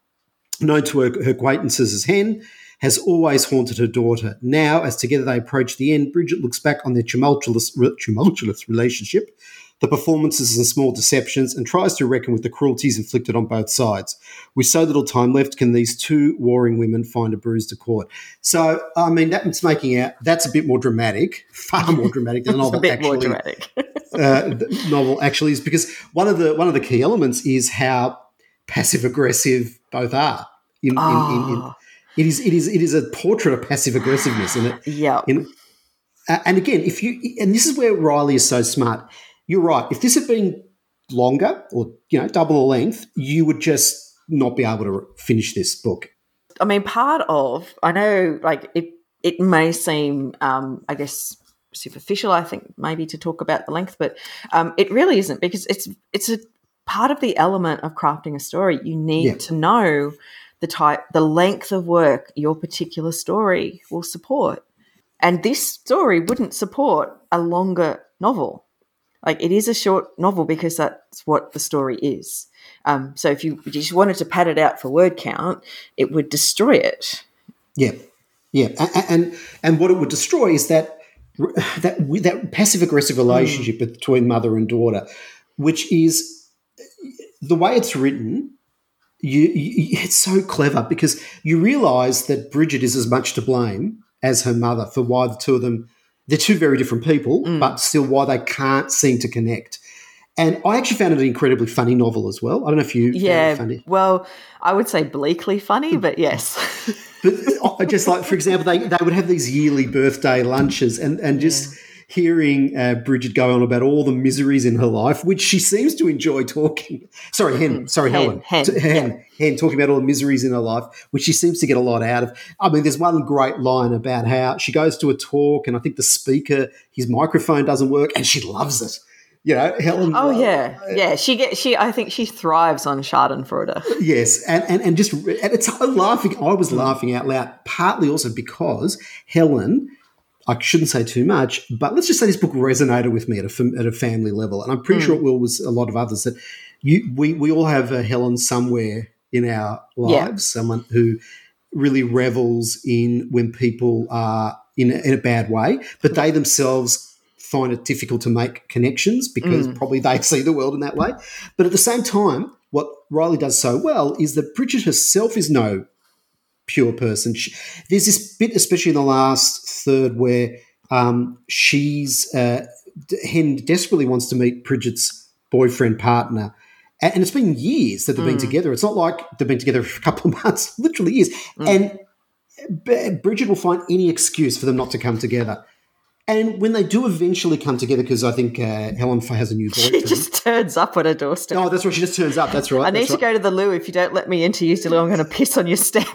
known to her, her acquaintances as Hen, has always haunted her daughter. Now, as together they approach the end, Bridget looks back on their tumultuous, tumultuous relationship the performances and small deceptions, and tries to reckon with the cruelties inflicted on both sides. With so little time left, can these two warring women find a bruised accord? So, I mean, that's making out that's a bit more dramatic, far more dramatic than the novel. a bit actually, more dramatic. uh, the novel actually is because one of the one of the key elements is how passive aggressive both are. In, oh. in, in, in, it is it is it is a portrait of passive aggressiveness in it. Yeah. and again, if you and this is where Riley is so smart you're right. If this had been longer or you know double the length, you would just not be able to finish this book. I mean, part of I know, like it. It may seem, um, I guess, superficial. I think maybe to talk about the length, but um, it really isn't because it's it's a part of the element of crafting a story. You need yeah. to know the type, the length of work your particular story will support, and this story wouldn't support a longer novel. Like it is a short novel because that's what the story is. Um, so if you just wanted to pad it out for word count, it would destroy it. Yeah, yeah, and and, and what it would destroy is that that that passive aggressive relationship mm. between mother and daughter, which is the way it's written. You, you, it's so clever because you realise that Bridget is as much to blame as her mother for why the two of them they're two very different people, mm. but still why they can't seem to connect. And I actually found it an incredibly funny novel as well. I don't know if you yeah. Well, I would say bleakly funny, but yes. but uh, just like for example, they they would have these yearly birthday lunches, and and just. Yeah hearing uh, Bridget go on about all the miseries in her life, which she seems to enjoy talking. Sorry, Hen. Mm-hmm. Sorry, Hen, Helen. Hen, Hen, yeah. Hen, talking about all the miseries in her life, which she seems to get a lot out of. I mean, there's one great line about how she goes to a talk, and I think the speaker, his microphone doesn't work, and she loves it. You know, Helen. Oh yeah, yeah. She gets. She. I think she thrives on Schadenfreude. Yes, and and and just and it's I'm laughing. I was laughing out loud, partly also because Helen I shouldn't say too much, but let's just say this book resonated with me at a, at a family level, and I'm pretty mm. sure it will with a lot of others. That you, we, we all have a Helen somewhere in our lives, yeah. someone who really revels in when people are in a, in a bad way, but they themselves find it difficult to make connections because mm. probably they see the world in that way. But at the same time, what Riley does so well is that Bridget herself is no pure person. She, there's this bit, especially in the last third, where um, she's uh, Hen desperately wants to meet Bridget's boyfriend partner. And it's been years that they've mm. been together. It's not like they've been together for a couple of months, literally years. Mm. And Bridget will find any excuse for them not to come together. And when they do eventually come together, because I think uh, Helen has a new boyfriend. She just turns up at a doorstep. No, that's right. She just turns up. That's right. I need to right. go to the loo. If you don't let me into loo, I'm going to piss on your step.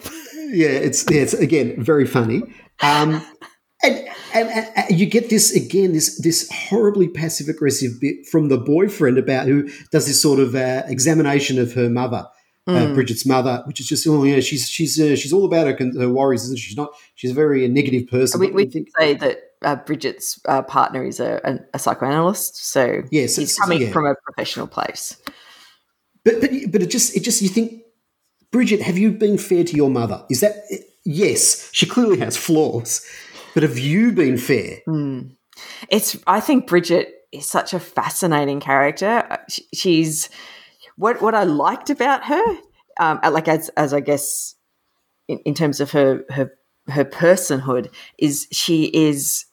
Yeah, it's yeah, it's again very funny. Um, and, and, and, you get this again, this this horribly passive aggressive bit from the boyfriend about who does this sort of uh, examination of her mother, mm. uh, hmm. Bridget's mother, which is just oh yeah, she's she's uh, she's all about her, her worries, isn't she? She's not. She's a very negative person. We, we think say that uh, Bridget's uh, partner is a, a, a, psychoanalyst, so yes, he's coming yeah. from a professional place. But but but it just it just you think Bridget, have you been fair to your mother? Is that yes? She clearly has flaws, but have you been fair? Mm. It's. I think Bridget is such a fascinating character. She's what what I liked about her, um, like as as I guess in, in terms of her her her personhood is she is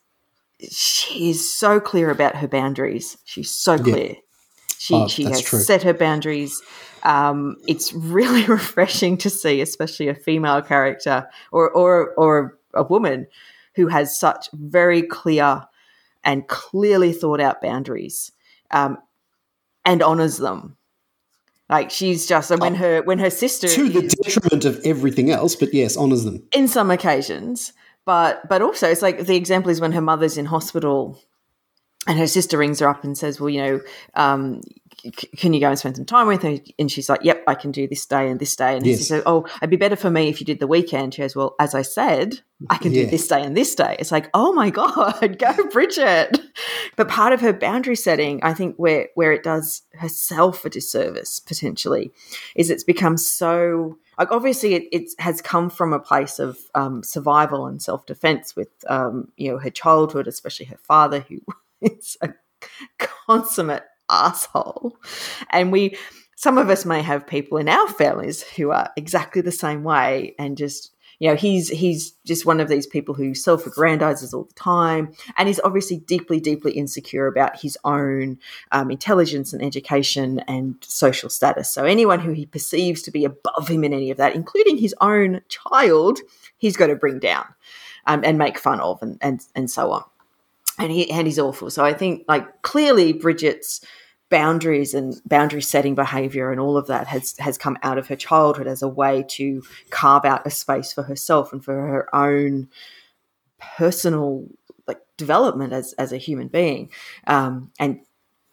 she is so clear about her boundaries. She's so clear. Yeah. She oh, she has true. set her boundaries. Um, it's really refreshing to see, especially a female character or or or a woman who has such very clear and clearly thought out boundaries um, and honors them. Like she's just and when oh, her when her sister to the detriment of everything else, but yes, honors them in some occasions. But but also it's like the example is when her mother's in hospital and her sister rings her up and says, "Well, you know, um, can you go and spend some time with her? And she's like, yep, I can do this day and this day. And yes. he says, oh, it'd be better for me if you did the weekend. She goes, well, as I said, I can yeah. do this day and this day. It's like, oh my God, go Bridget. But part of her boundary setting, I think where, where it does herself a disservice potentially is it's become so like obviously it, it has come from a place of um, survival and self-defense with um, you know her childhood especially her father who is a consummate asshole. And we, some of us may have people in our families who are exactly the same way and just you know he's he's just one of these people who self-aggrandizes all the time and is obviously deeply deeply insecure about his own um, intelligence and education and social status so anyone who he perceives to be above him in any of that including his own child he's got to bring down um, and make fun of and, and and so on and he and he's awful. So I think like clearly Bridget's boundaries and boundary setting behavior and all of that has has come out of her childhood as a way to carve out a space for herself and for her own personal like development as as a human being. Um, and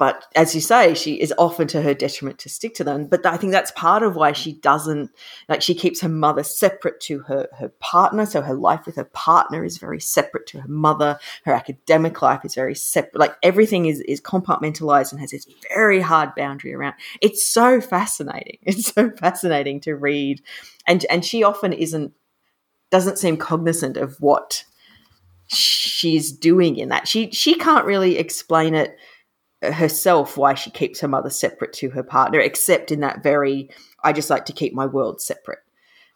but as you say, she is often to her detriment to stick to them. But I think that's part of why she doesn't like she keeps her mother separate to her her partner. So her life with her partner is very separate to her mother. Her academic life is very separate. Like everything is is compartmentalized and has this very hard boundary around. It's so fascinating. It's so fascinating to read, and and she often isn't doesn't seem cognizant of what she's doing in that. She she can't really explain it herself why she keeps her mother separate to her partner, except in that very, I just like to keep my world separate.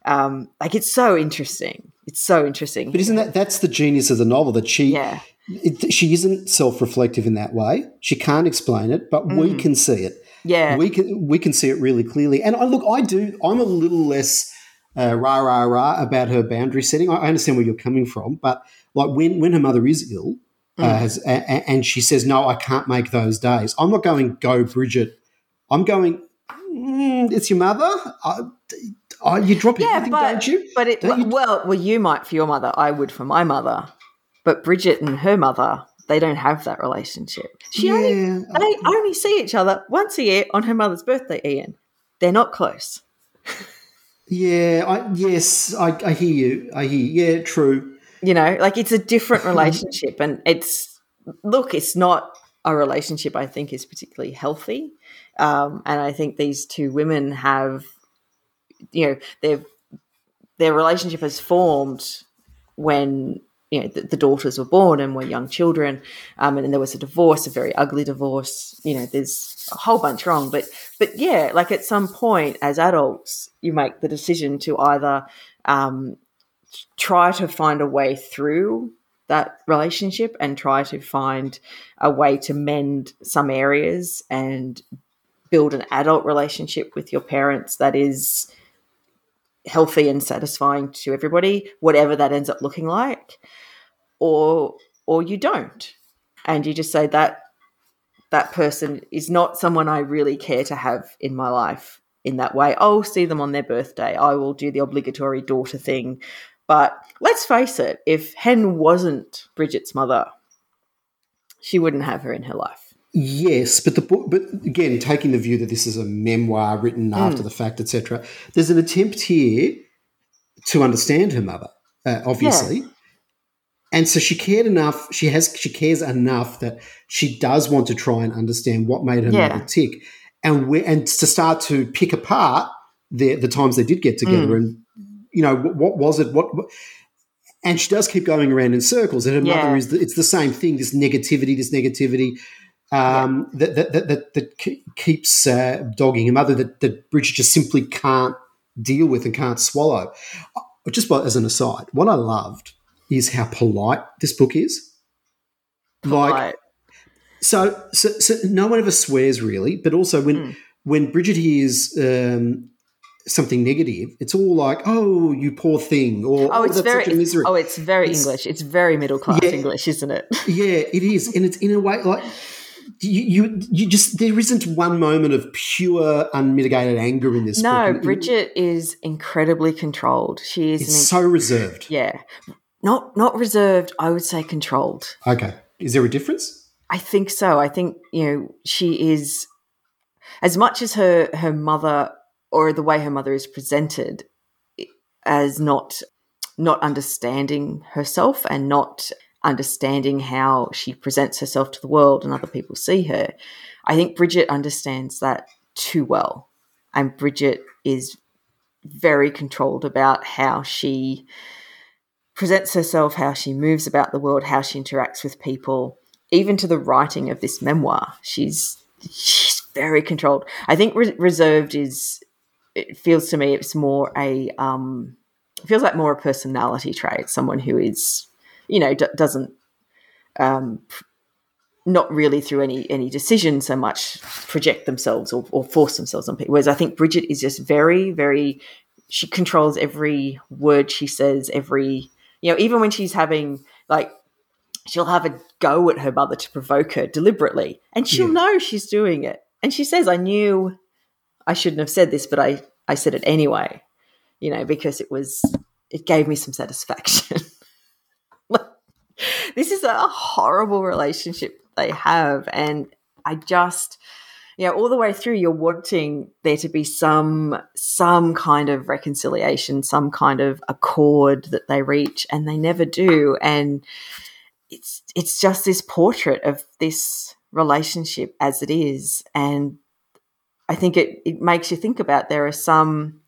Um, like it's so interesting. It's so interesting. But isn't that that's the genius of the novel that she yeah. It, she isn't self-reflective in that way. She can't explain it, but mm. we can see it. Yeah, we can we can see it really clearly. And I look, I do. I'm a little less uh, rah rah rah about her boundary setting. I, I understand where you're coming from, but like when when her mother is ill, uh, mm. has, a, and she says, "No, I can't make those days." I'm not going, "Go, Bridget." I'm going. Mm, it's your mother. I, I, you drop yeah, everything, but, don't you? But it, don't you? well, well, you might for your mother. I would for my mother. But Bridget and her mother, they don't have that relationship. She yeah, only, they only see each other once a year on her mother's birthday. Ian, they're not close. yeah. I, yes, I, I hear you. I hear. You. Yeah, true you know like it's a different relationship and it's look it's not a relationship i think is particularly healthy um, and i think these two women have you know their their relationship has formed when you know the, the, daughters were born and were young children um, and then there was a divorce a very ugly divorce you know there's a whole bunch wrong but but yeah like at some point as adults you make the decision to either um, try to find a way through that relationship and try to find a way to mend some areas and build an adult relationship with your parents that is healthy and satisfying to everybody whatever that ends up looking like or or you don't and you just say that that person is not someone I really care to have in my life in that way. I'll see them on their birthday. I will do the obligatory daughter thing. But let's face it, if Hen wasn't Bridget's mother, she wouldn't have her in her life. Yes, but the book, but again, taking the view that this is a memoir written mm. after the fact, etc., there's an attempt here to understand her mother, uh, obviously, yeah. and so she cared enough. She has, she cares enough that she does want to try and understand what made her yeah. mother tick, and we, and to start to pick apart the the times they did get together mm. and you know, what, what was it? What, what, and she does keep going around in circles. And her yeah. mother is, the, it's the same thing. This negativity, this negativity um, yeah. that, that, that, that, keeps uh, dogging her mother that, that Bridget just simply can't deal with and can't swallow. Uh, just by, as an aside, what I loved is how polite this book is. Polite. Like, so, so, so no one ever swears really, but also when mm. when Bridget hears um, something negative, it's all like, "Oh, you poor thing," or "Oh, oh it's oh, very oh, it's very it's, English. It's very middle class yeah, English, isn't it?" yeah, it is, and it's in a way like you, you, you just there isn't one moment of pure unmitigated anger in this. No, book. Bridget is incredibly controlled. She is inc- so reserved. Yeah, not not reserved. I would say controlled. Okay, is there a difference? I think so. I think you know she is as much as her her mother or the way her mother is presented as not not understanding herself and not understanding how she presents herself to the world and other people see her. I think Bridget understands that too well. And Bridget is very controlled about how she presents herself, how she moves about the world, how she interacts with people, even to the writing of this memoir. She's she's very controlled. I think Re- reserved is it feels to me it's more a um, it feels like more a personality trait, someone who is you know d- doesn't um, not really through any any decision so much project themselves or, or force themselves on people. Whereas I think Bridget is just very very she controls every word she says, every you know even when she's having like she'll have a go at her mother to provoke her deliberately and she'll yeah. know she's doing it and she says i knew i shouldn't have said this but i i said it anyway you know because it was it gave me some satisfaction. This is a horrible relationship they have and i just you know all the way through you're wanting there to be some some kind of reconciliation some kind of accord that they reach and they never do. And it's it's just this portrait of this relationship as it is and i think it, it makes you think about there are some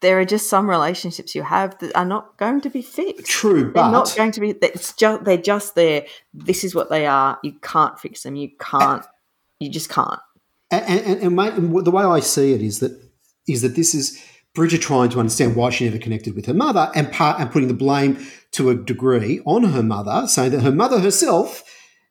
there are just some relationships you have that are not going to be fixed. True they're but not going to be it's just they're just there. This is what they are. You can't fix them. You can't you just can't. And, and, and, my, and the way i see it is that is that this is Bridget trying to understand why she never connected with her mother and part and putting the blame to a degree on her mother, saying that her mother herself,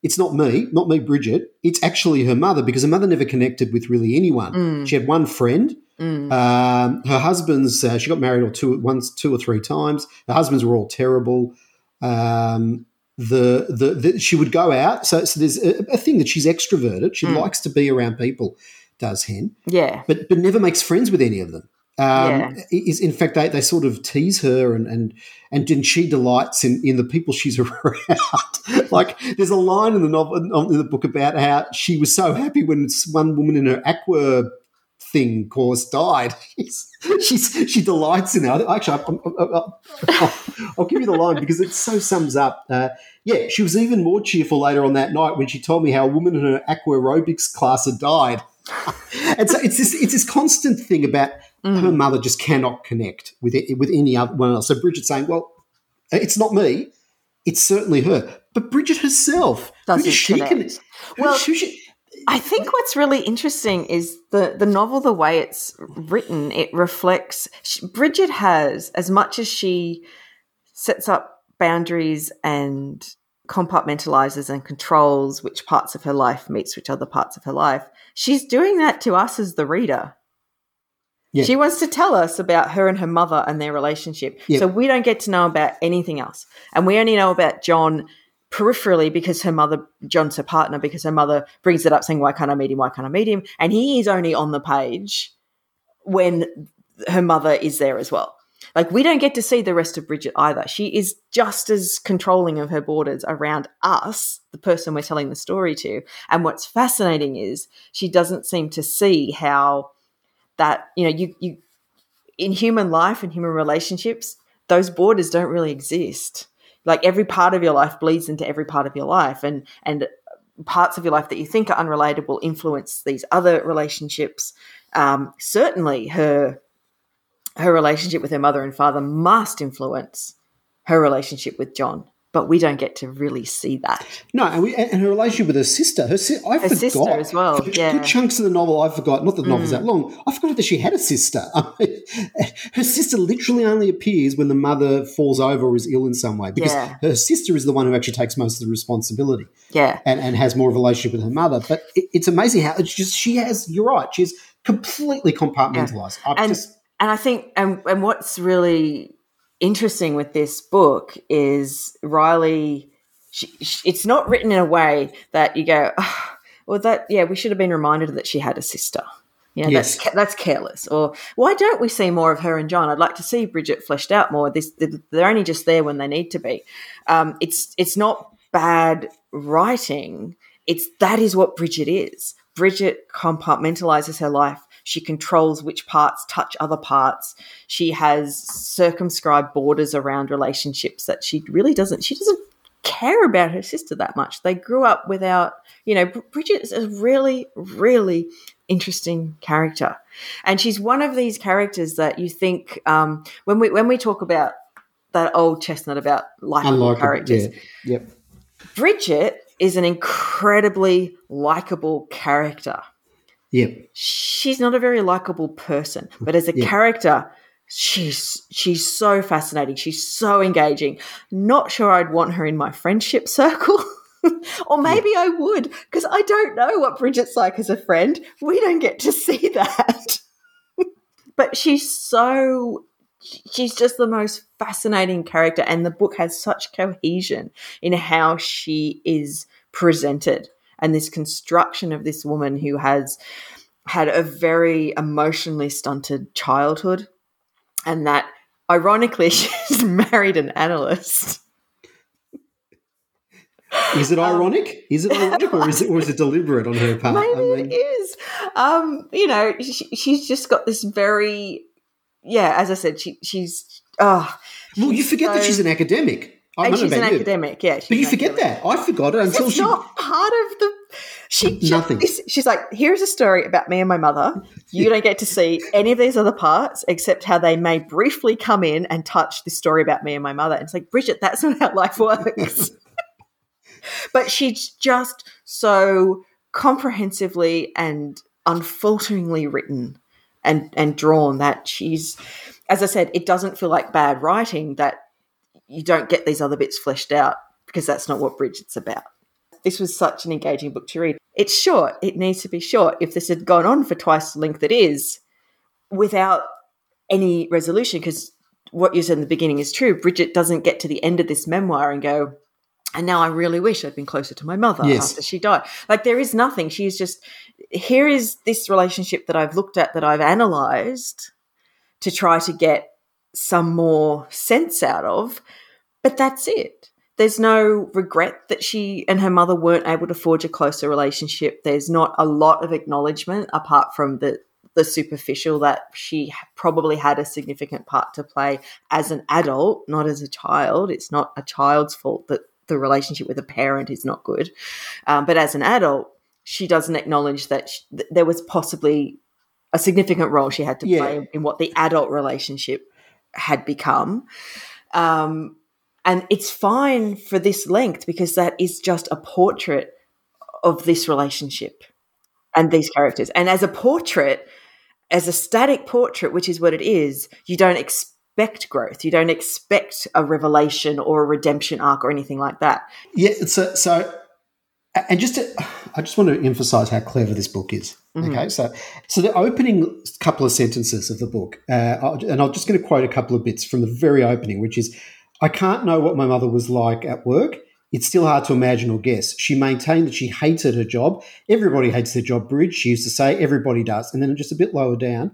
it's not me, not me, Bridget, it's actually her mother because her mother never connected with really anyone. Mm. She had one friend. Mm. Um, her husbands, uh, she got married or two, once, two or three times. Her husbands were all terrible. Um, the, the, the, she would go out. So, so there's a, a thing that she's extroverted. She mm. likes to be around people. Does Hen? Yeah, but but never makes friends with any of them. Um, yeah. Is in fact they, they sort of tease her and and and she delights in, in the people she's around. like there's a line in the novel in the book about how she was so happy when one woman in her aqua thing course died. She's, she's she delights in that. Actually, I'll, I'll, I'll, I'll, give you the line because it so sums up. Uh, yeah, she was even more cheerful later on that night when she told me how a woman in her aqua aerobics class had died. and so it's this it's this constant thing about Mm. Her mother just cannot connect with it, with any other one else. So Bridget's saying, "Well, it's not me; it's certainly her." But Bridget herself, doesn't who she connect. well, who she, I think what's really interesting is the the novel, the way it's written. It reflects she, Bridget has as much as she sets up boundaries and compartmentalizes and controls which parts of her life meets which other parts of her life. She's doing that to us as the reader. Yeah. She wants to tell us about her and her mother and their relationship. Yeah. So we don't get to know about anything else. And we only know about John peripherally because her mother, John's her partner, because her mother brings it up saying, Why can't I meet him? Why can't I meet him? And he is only on the page when her mother is there as well. Like we don't get to see the rest of Bridget either. She is just as controlling of her borders around us, the person we're telling the story to. And what's fascinating is she doesn't seem to see how that you know you you in human life and human relationships those borders don't really exist. Like every part of your life bleeds into every part of your life and and parts of your life that you think are unrelated will influence these other relationships. Um, certainly her her relationship with her mother and father must influence her relationship with john but we don't get to really see that. No, and, we, and her relationship with her sister. Her, si- I her forgot sister as well. Yeah, good chunks of the novel I forgot. Not that the novel's mm. that long. I forgot that she had a sister. her sister literally only appears when the mother falls over or is ill in some way, because yeah. her sister is the one who actually takes most of the responsibility. Yeah, and, and has more of a relationship with her mother. But it, it's amazing how it's just she has. You're right. She's completely compartmentalized. Yeah. And, just, and I think and and what's really interesting with this book is Riley. She, she, it's not written in a way that you go, oh, well, that yeah, we should have been reminded that she had a sister. Yeah, yes. that's that's careless. Or why don't we see more of her and John? I'd like to see Bridget fleshed out more. This they're only just there when they need to be. Um, it's it's not bad writing. It's that is what Bridget is. Bridget compartmentalizes her life. She controls which parts touch other parts. She has circumscribed borders around relationships that she really doesn't. She doesn't care about her sister that much. They grew up without, you know, Bridget is a really, really interesting character, and she's one of these characters that you think um, when we when we talk about that old chestnut about likable characters. Yeah. Yep. Bridget is an incredibly likable character. Yep. She's not a very likable person, but as a yep. character, she's she's so fascinating. She's so engaging. Not sure I'd want her in my friendship circle. or maybe I would, because I don't know what Bridget's like as a friend. We don't get to see that. but she's so she's just the most fascinating character and the book has such cohesion in how she is presented and this construction of this woman who has had a very emotionally stunted childhood and that ironically she's married an analyst is it um, ironic? Um, is it ironic, or is it, or is it deliberate on her part? Maybe I mean, it is. Um, you know, she, she's just got this very yeah, as I said, she, she's oh. Well, you forget so, that she's an academic. And she's an academic, yeah. But you forget academic. that. I forgot it until it's she. not part of the. She, she nothing. She's like, here's a story about me and my mother. You don't get to see any of these other parts except how they may briefly come in and touch this story about me and my mother. And it's like, Bridget, that's not how life works. but she's just so comprehensively and unfalteringly written and and drawn that she's as I said, it doesn't feel like bad writing that you don't get these other bits fleshed out because that's not what Bridget's about. This was such an engaging book to read. It's short, it needs to be short. If this had gone on for twice the length it is, without any resolution, because what you said in the beginning is true, Bridget doesn't get to the end of this memoir and go, and now I really wish I'd been closer to my mother yes. after she died. Like there is nothing. She's just here is this relationship that I've looked at that I've analyzed to try to get some more sense out of, but that's it. There's no regret that she and her mother weren't able to forge a closer relationship. There's not a lot of acknowledgement apart from the the superficial that she probably had a significant part to play as an adult, not as a child. It's not a child's fault that the relationship with a parent is not good. Um, but as an adult, she doesn't acknowledge that she, th- there was possibly a significant role she had to yeah. play in what the adult relationship had become. Um, and it's fine for this length because that is just a portrait of this relationship and these characters. And as a portrait, as a static portrait, which is what it is, you don't expect growth. You don't expect a revelation or a redemption arc or anything like that. Yeah. So, so and just to, I just want to emphasize how clever this book is. Mm-hmm. Okay, so so the opening couple of sentences of the book, uh, and I'm just going to quote a couple of bits from the very opening, which is, "I can't know what my mother was like at work. It's still hard to imagine or guess. She maintained that she hated her job. Everybody hates their job, Bridge. She used to say, everybody does. And then just a bit lower down,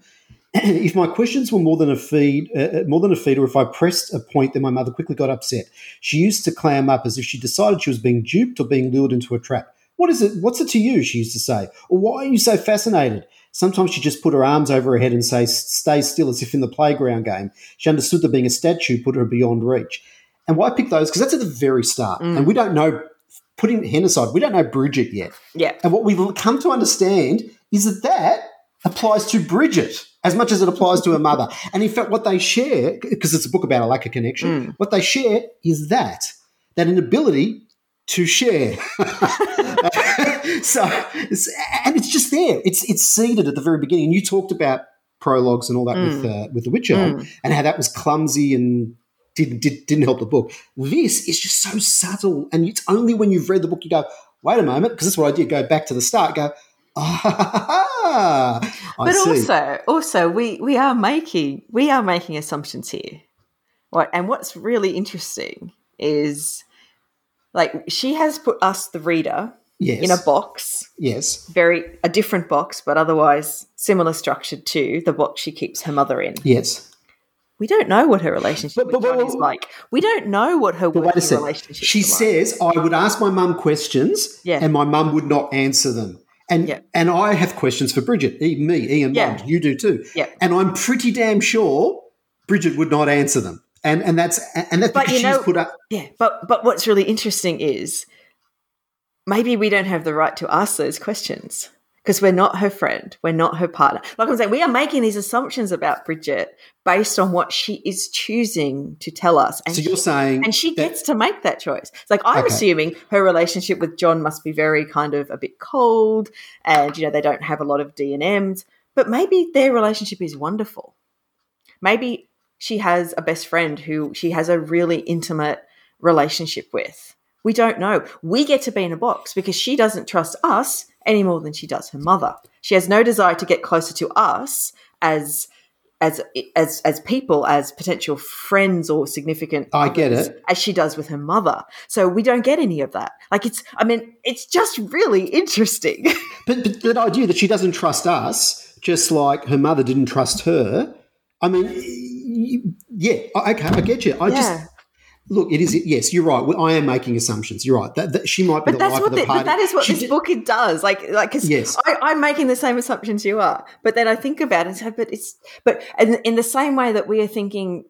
if my questions were more than a feed, uh, uh, more than a feed, or if I pressed a point, then my mother quickly got upset. She used to clam up as if she decided she was being duped or being lured into a trap. What is it? What's it to you? She used to say. Or why are you so fascinated? Sometimes she just put her arms over her head and say, "Stay still," as if in the playground game. She understood that being a statue put her beyond reach. And why pick those? Because that's at the very start, mm. and we don't know. Putting hen aside, we don't know Bridget yet. Yeah. And what we've come to understand is that that applies to Bridget as much as it applies to her mother. And in fact, what they share, because it's a book about a lack of connection, mm. what they share is that that inability to share. so, and it's just there. It's it's seeded at the very beginning. And you talked about prologues and all that mm. with uh, with The Witcher mm. and how that was clumsy and did, did, didn't help the book. This is just so subtle, and it's only when you've read the book you go, wait a moment, because that's what I did. Go back to the start. Go, but see. also, also we we are making we are making assumptions here. Right, and what's really interesting is like she has put us the reader yes. in a box. Yes. Very a different box, but otherwise similar structured to the box she keeps her mother in. Yes. We don't know what her relationship but, but, with John but, is like. We don't know what her working relationship She says, like. I would ask my mum questions yeah. and my mum would not answer them. And Yeah. and I have questions for Bridget, me, Ian Yeah. You do too. Yeah. And I'm pretty damn sure Bridget would not answer them. And and that's and that's But because you she's know- put up Yeah, but but what's really interesting is maybe we don't have the right to ask those questions because we're not her friend, we're not her partner. Like I'm saying, we are making these assumptions about Bridget based on what she is choosing to tell us, and so you're saying and she that- gets to make that choice. It's like I'm Okay. assuming her relationship with John must be very kind of a bit cold, and you know they don't have a lot of D and M's, but maybe their relationship is wonderful. Maybe she has a best friend who she has a really intimate relationship with. We don't know. We get to be in a box because she doesn't trust us any more than she does her mother. She has no desire to get closer to us as as as as people, as potential friends or significant. I get it. as she does with her mother. So we don't get any of that. Like it's. I mean, it's just really interesting. But, but that idea that she doesn't trust us, just like her mother didn't trust her. I mean, yeah, okay, I get you. I Yeah. just look. It is yes, you're right. I am making assumptions. You're right. That, that she might be But the what of the the, party. but that is what She this did- book it does. Like like because Yes. I'm making the same assumptions you are. But then I think about it and say, but it's but in, in the same way that we are thinking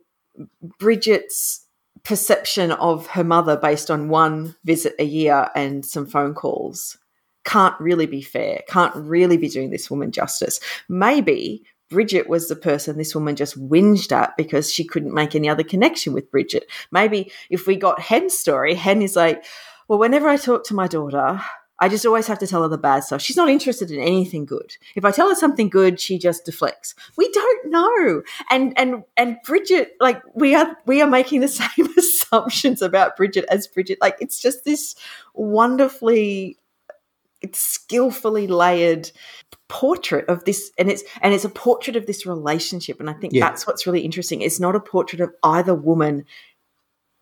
Bridget's perception of her mother based on one visit a year and some phone calls can't really be fair. Can't really be doing this woman justice. Maybe Bridget was the person this woman just whinged at because she couldn't make any other connection with Bridget. Maybe if we got Hen's story, Hen is like, well, whenever I talk to my daughter, I just always have to tell her the bad stuff. She's not interested in anything good. If I tell her something good, she just deflects. We don't know. And and and Bridget, like we are we are making the same assumptions about Bridget as Bridget. Like it's just this wonderfully it's skillfully layered portrait of this and it's and it's a portrait of this relationship and i think Yeah. that's what's really interesting it's not a portrait of either woman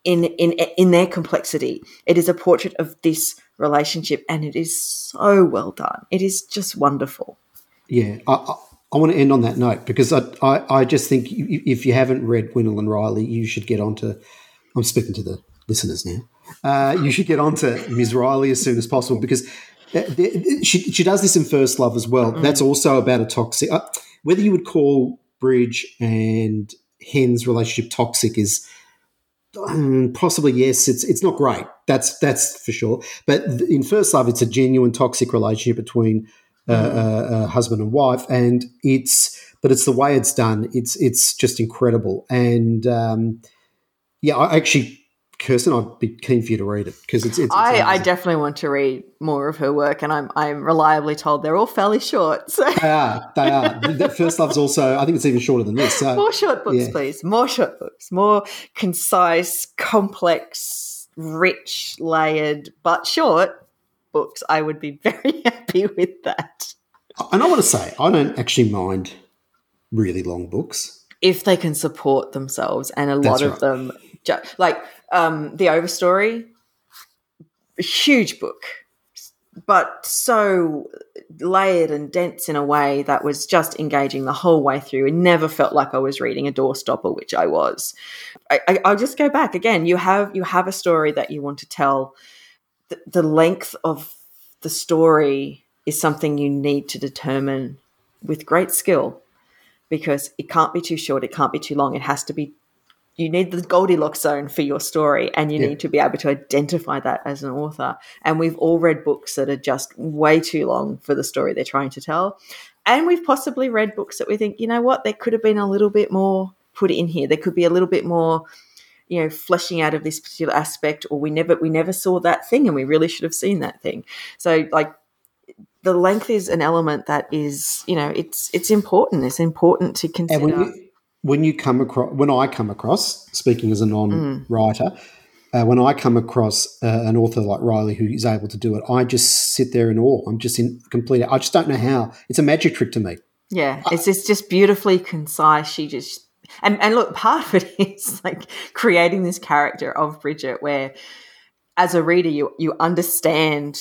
in in in their complexity it is a portrait of this relationship and it is so well done it is just wonderful Yeah, I, I, I want to end on that note because I, I, I just think if you haven't read Gwendoline Riley, you should get onto. I'm speaking to the listeners now. Uh, you should get onto Ms. Riley as soon as possible because she, she does this in First Love as well. That's also about a toxic. Uh, whether you would call Bridge and Hen's relationship toxic is um, possibly yes. It's it's not great. That's that's for sure. But in First Love, it's a genuine toxic relationship between uh, uh, uh, husband and wife, and it's but it's the way it's done. It's it's just incredible. And um, yeah, I actually, Kirstyn, I'd be keen for you to read it because it's. it's, it's I, I definitely want to read more of her work and i'm i'm reliably told they're all fairly short so they are. They are. that First Love's also. I think it's even shorter than this. So more short books yeah. please more short books more concise complex rich layered but short books i would be very happy with that and I want to say, I don't actually mind really long books. if they can support themselves and a lot That's of right. them ju- like um the overstory a huge book but so layered and dense in a way that was just engaging the whole way through and never felt like I was reading a doorstopper, which I was. I, I, I'll just go back again. You have you have a story that you want to tell. The, the length of the story is something you need to determine with great skill because it can't be too short, it can't be too long. It has to be you need the Goldilocks zone for your story, and you Yeah. need to be able to identify that as an author. And we've all read books that are just way too long for the story they're trying to tell. And we've possibly read books that we think, you know what, there could have been a little bit more put in here. There could be a little bit more, you know, fleshing out of this particular aspect, or we never we never saw that thing, and we really should have seen that thing. So, like, the length is an element that is, you know, it's it's important. It's important to consider. When you come across, when I come across, speaking as a non-writer, uh, when I come across uh, an author like Riley who is able to do it, I just sit there in awe. I'm just in complete. I just don't know how. It's a magic trick to me. Yeah, it's just just beautifully concise. She just and and look, part of it is like creating this character of Bridget, where as a reader you you understand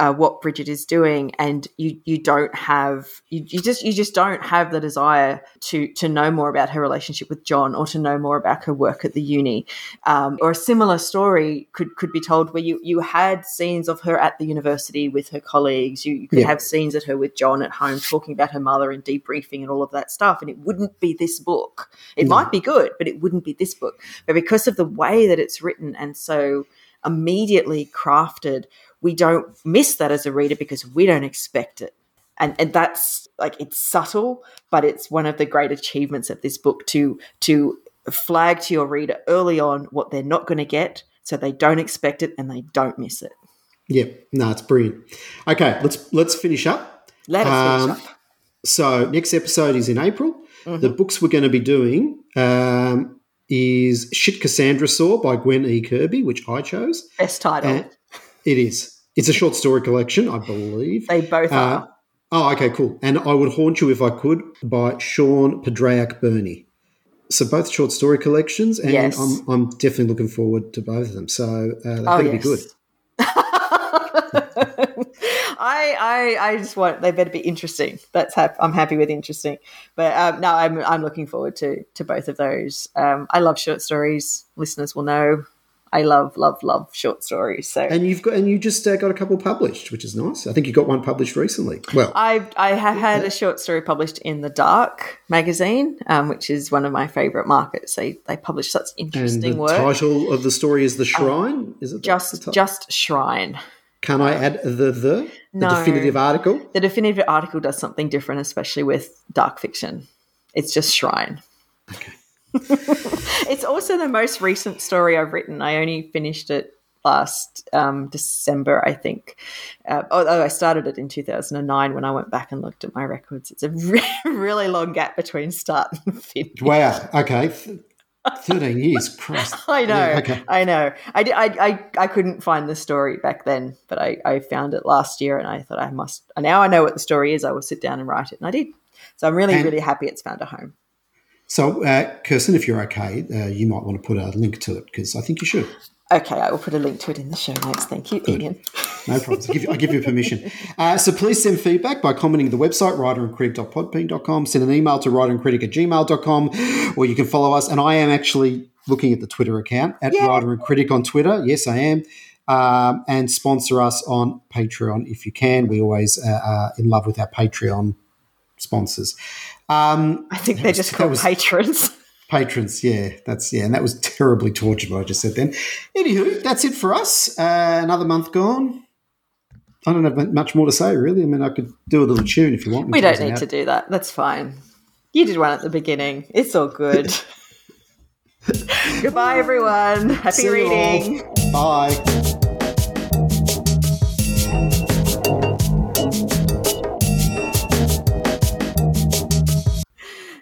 uh, what Bridget is doing, and you you don't have you, you just you just don't have the desire to to know more about her relationship with John or to know more about her work at the uni, um, or a similar story could could be told where you you had scenes of her at the university with her colleagues, you, you could Yeah. have scenes of her with John at home talking about her mother and debriefing and all of that stuff, and it wouldn't be this book. It No. might be good, but it wouldn't be this book. But because of the way that it's written and so immediately crafted, we don't miss that as a reader because we don't expect it. And, and that's like it's subtle, but it's one of the great achievements of this book to to flag to your reader early on what they're not going to get, so they don't expect it and they don't miss it. Yeah, no, it's brilliant. Okay, let's let's finish up. Let us Um, finish up. So next episode is in April. The books we're going to be doing um, is Shit Cassandra Saw by Gwen E. Kirby, which I chose. Best title. And it is. It's a short story collection, I believe. they both Uh, are. oh, okay, cool. And I would haunt you if I could by Seán Padraic Birnie. So both short story collections, and Yes. I'm, I'm definitely looking forward to both of them. So uh, they're Oh, going to yes. be good. I, I I just want they better be interesting. That's hap- I'm happy with interesting, but um, no, I'm I'm looking forward to to both of those. Um, I love short stories. Listeners will know I love love love short stories. So And you've got and you just uh, got a couple published, which is nice. I think you got one published recently. Well, I I have had a short story published in the Dark magazine, um, which is one of my favorite markets. They they publish such and interesting the work. title of the story is the Shrine. is it the just just Shrine. Can I add the the, the No. definitive article? The definitive article does something different, especially with dark fiction. It's just Shrine. Okay. It's also the most recent story I've written. I only finished it last um, December, I think. Uh, although I started it in 2009 when I went back and looked at my records. It's a re- really long gap between start and finish. Wow. Okay. Thirteen years. Christ. I know. Yeah, okay. I know. I, I, I, I couldn't find the story back then, but I, I found it last year and I thought I must. And now I know what the story is. I will sit down and write it. And I did. So I'm really, And- really happy it's found a home. So, uh, Kirstyn, if you're okay, uh, you might want to put a link to it because I think you should. Okay, I will put a link to it in the show notes. Thank you, Ian. No problems. I give you, I give you permission. Uh, so please send feedback by commenting the website, writerandcritic.podbean.com. Send an email to writerandcritic at gmail.com, or you can follow us. And I am actually looking at the Twitter account at Yeah. Writer and Critic on Twitter. Yes, I am. Um, and sponsor us on Patreon if you can. We always uh, are in love with our Patreon sponsors. Um, I think they're just called was- patrons. Patrons, yeah, that's yeah, and that was terribly tortured what I just said then. Anywho, that's it for us. Uh, another month gone. I don't have much more to say, really. I mean, I could do a little tune if you want. We don't need to do that. That's fine. You did one at the beginning. It's all good. Goodbye, everyone. Happy See reading. Bye.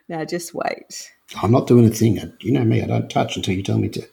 Now just wait. I'm not doing a thing. You know me; I don't touch until you tell me to.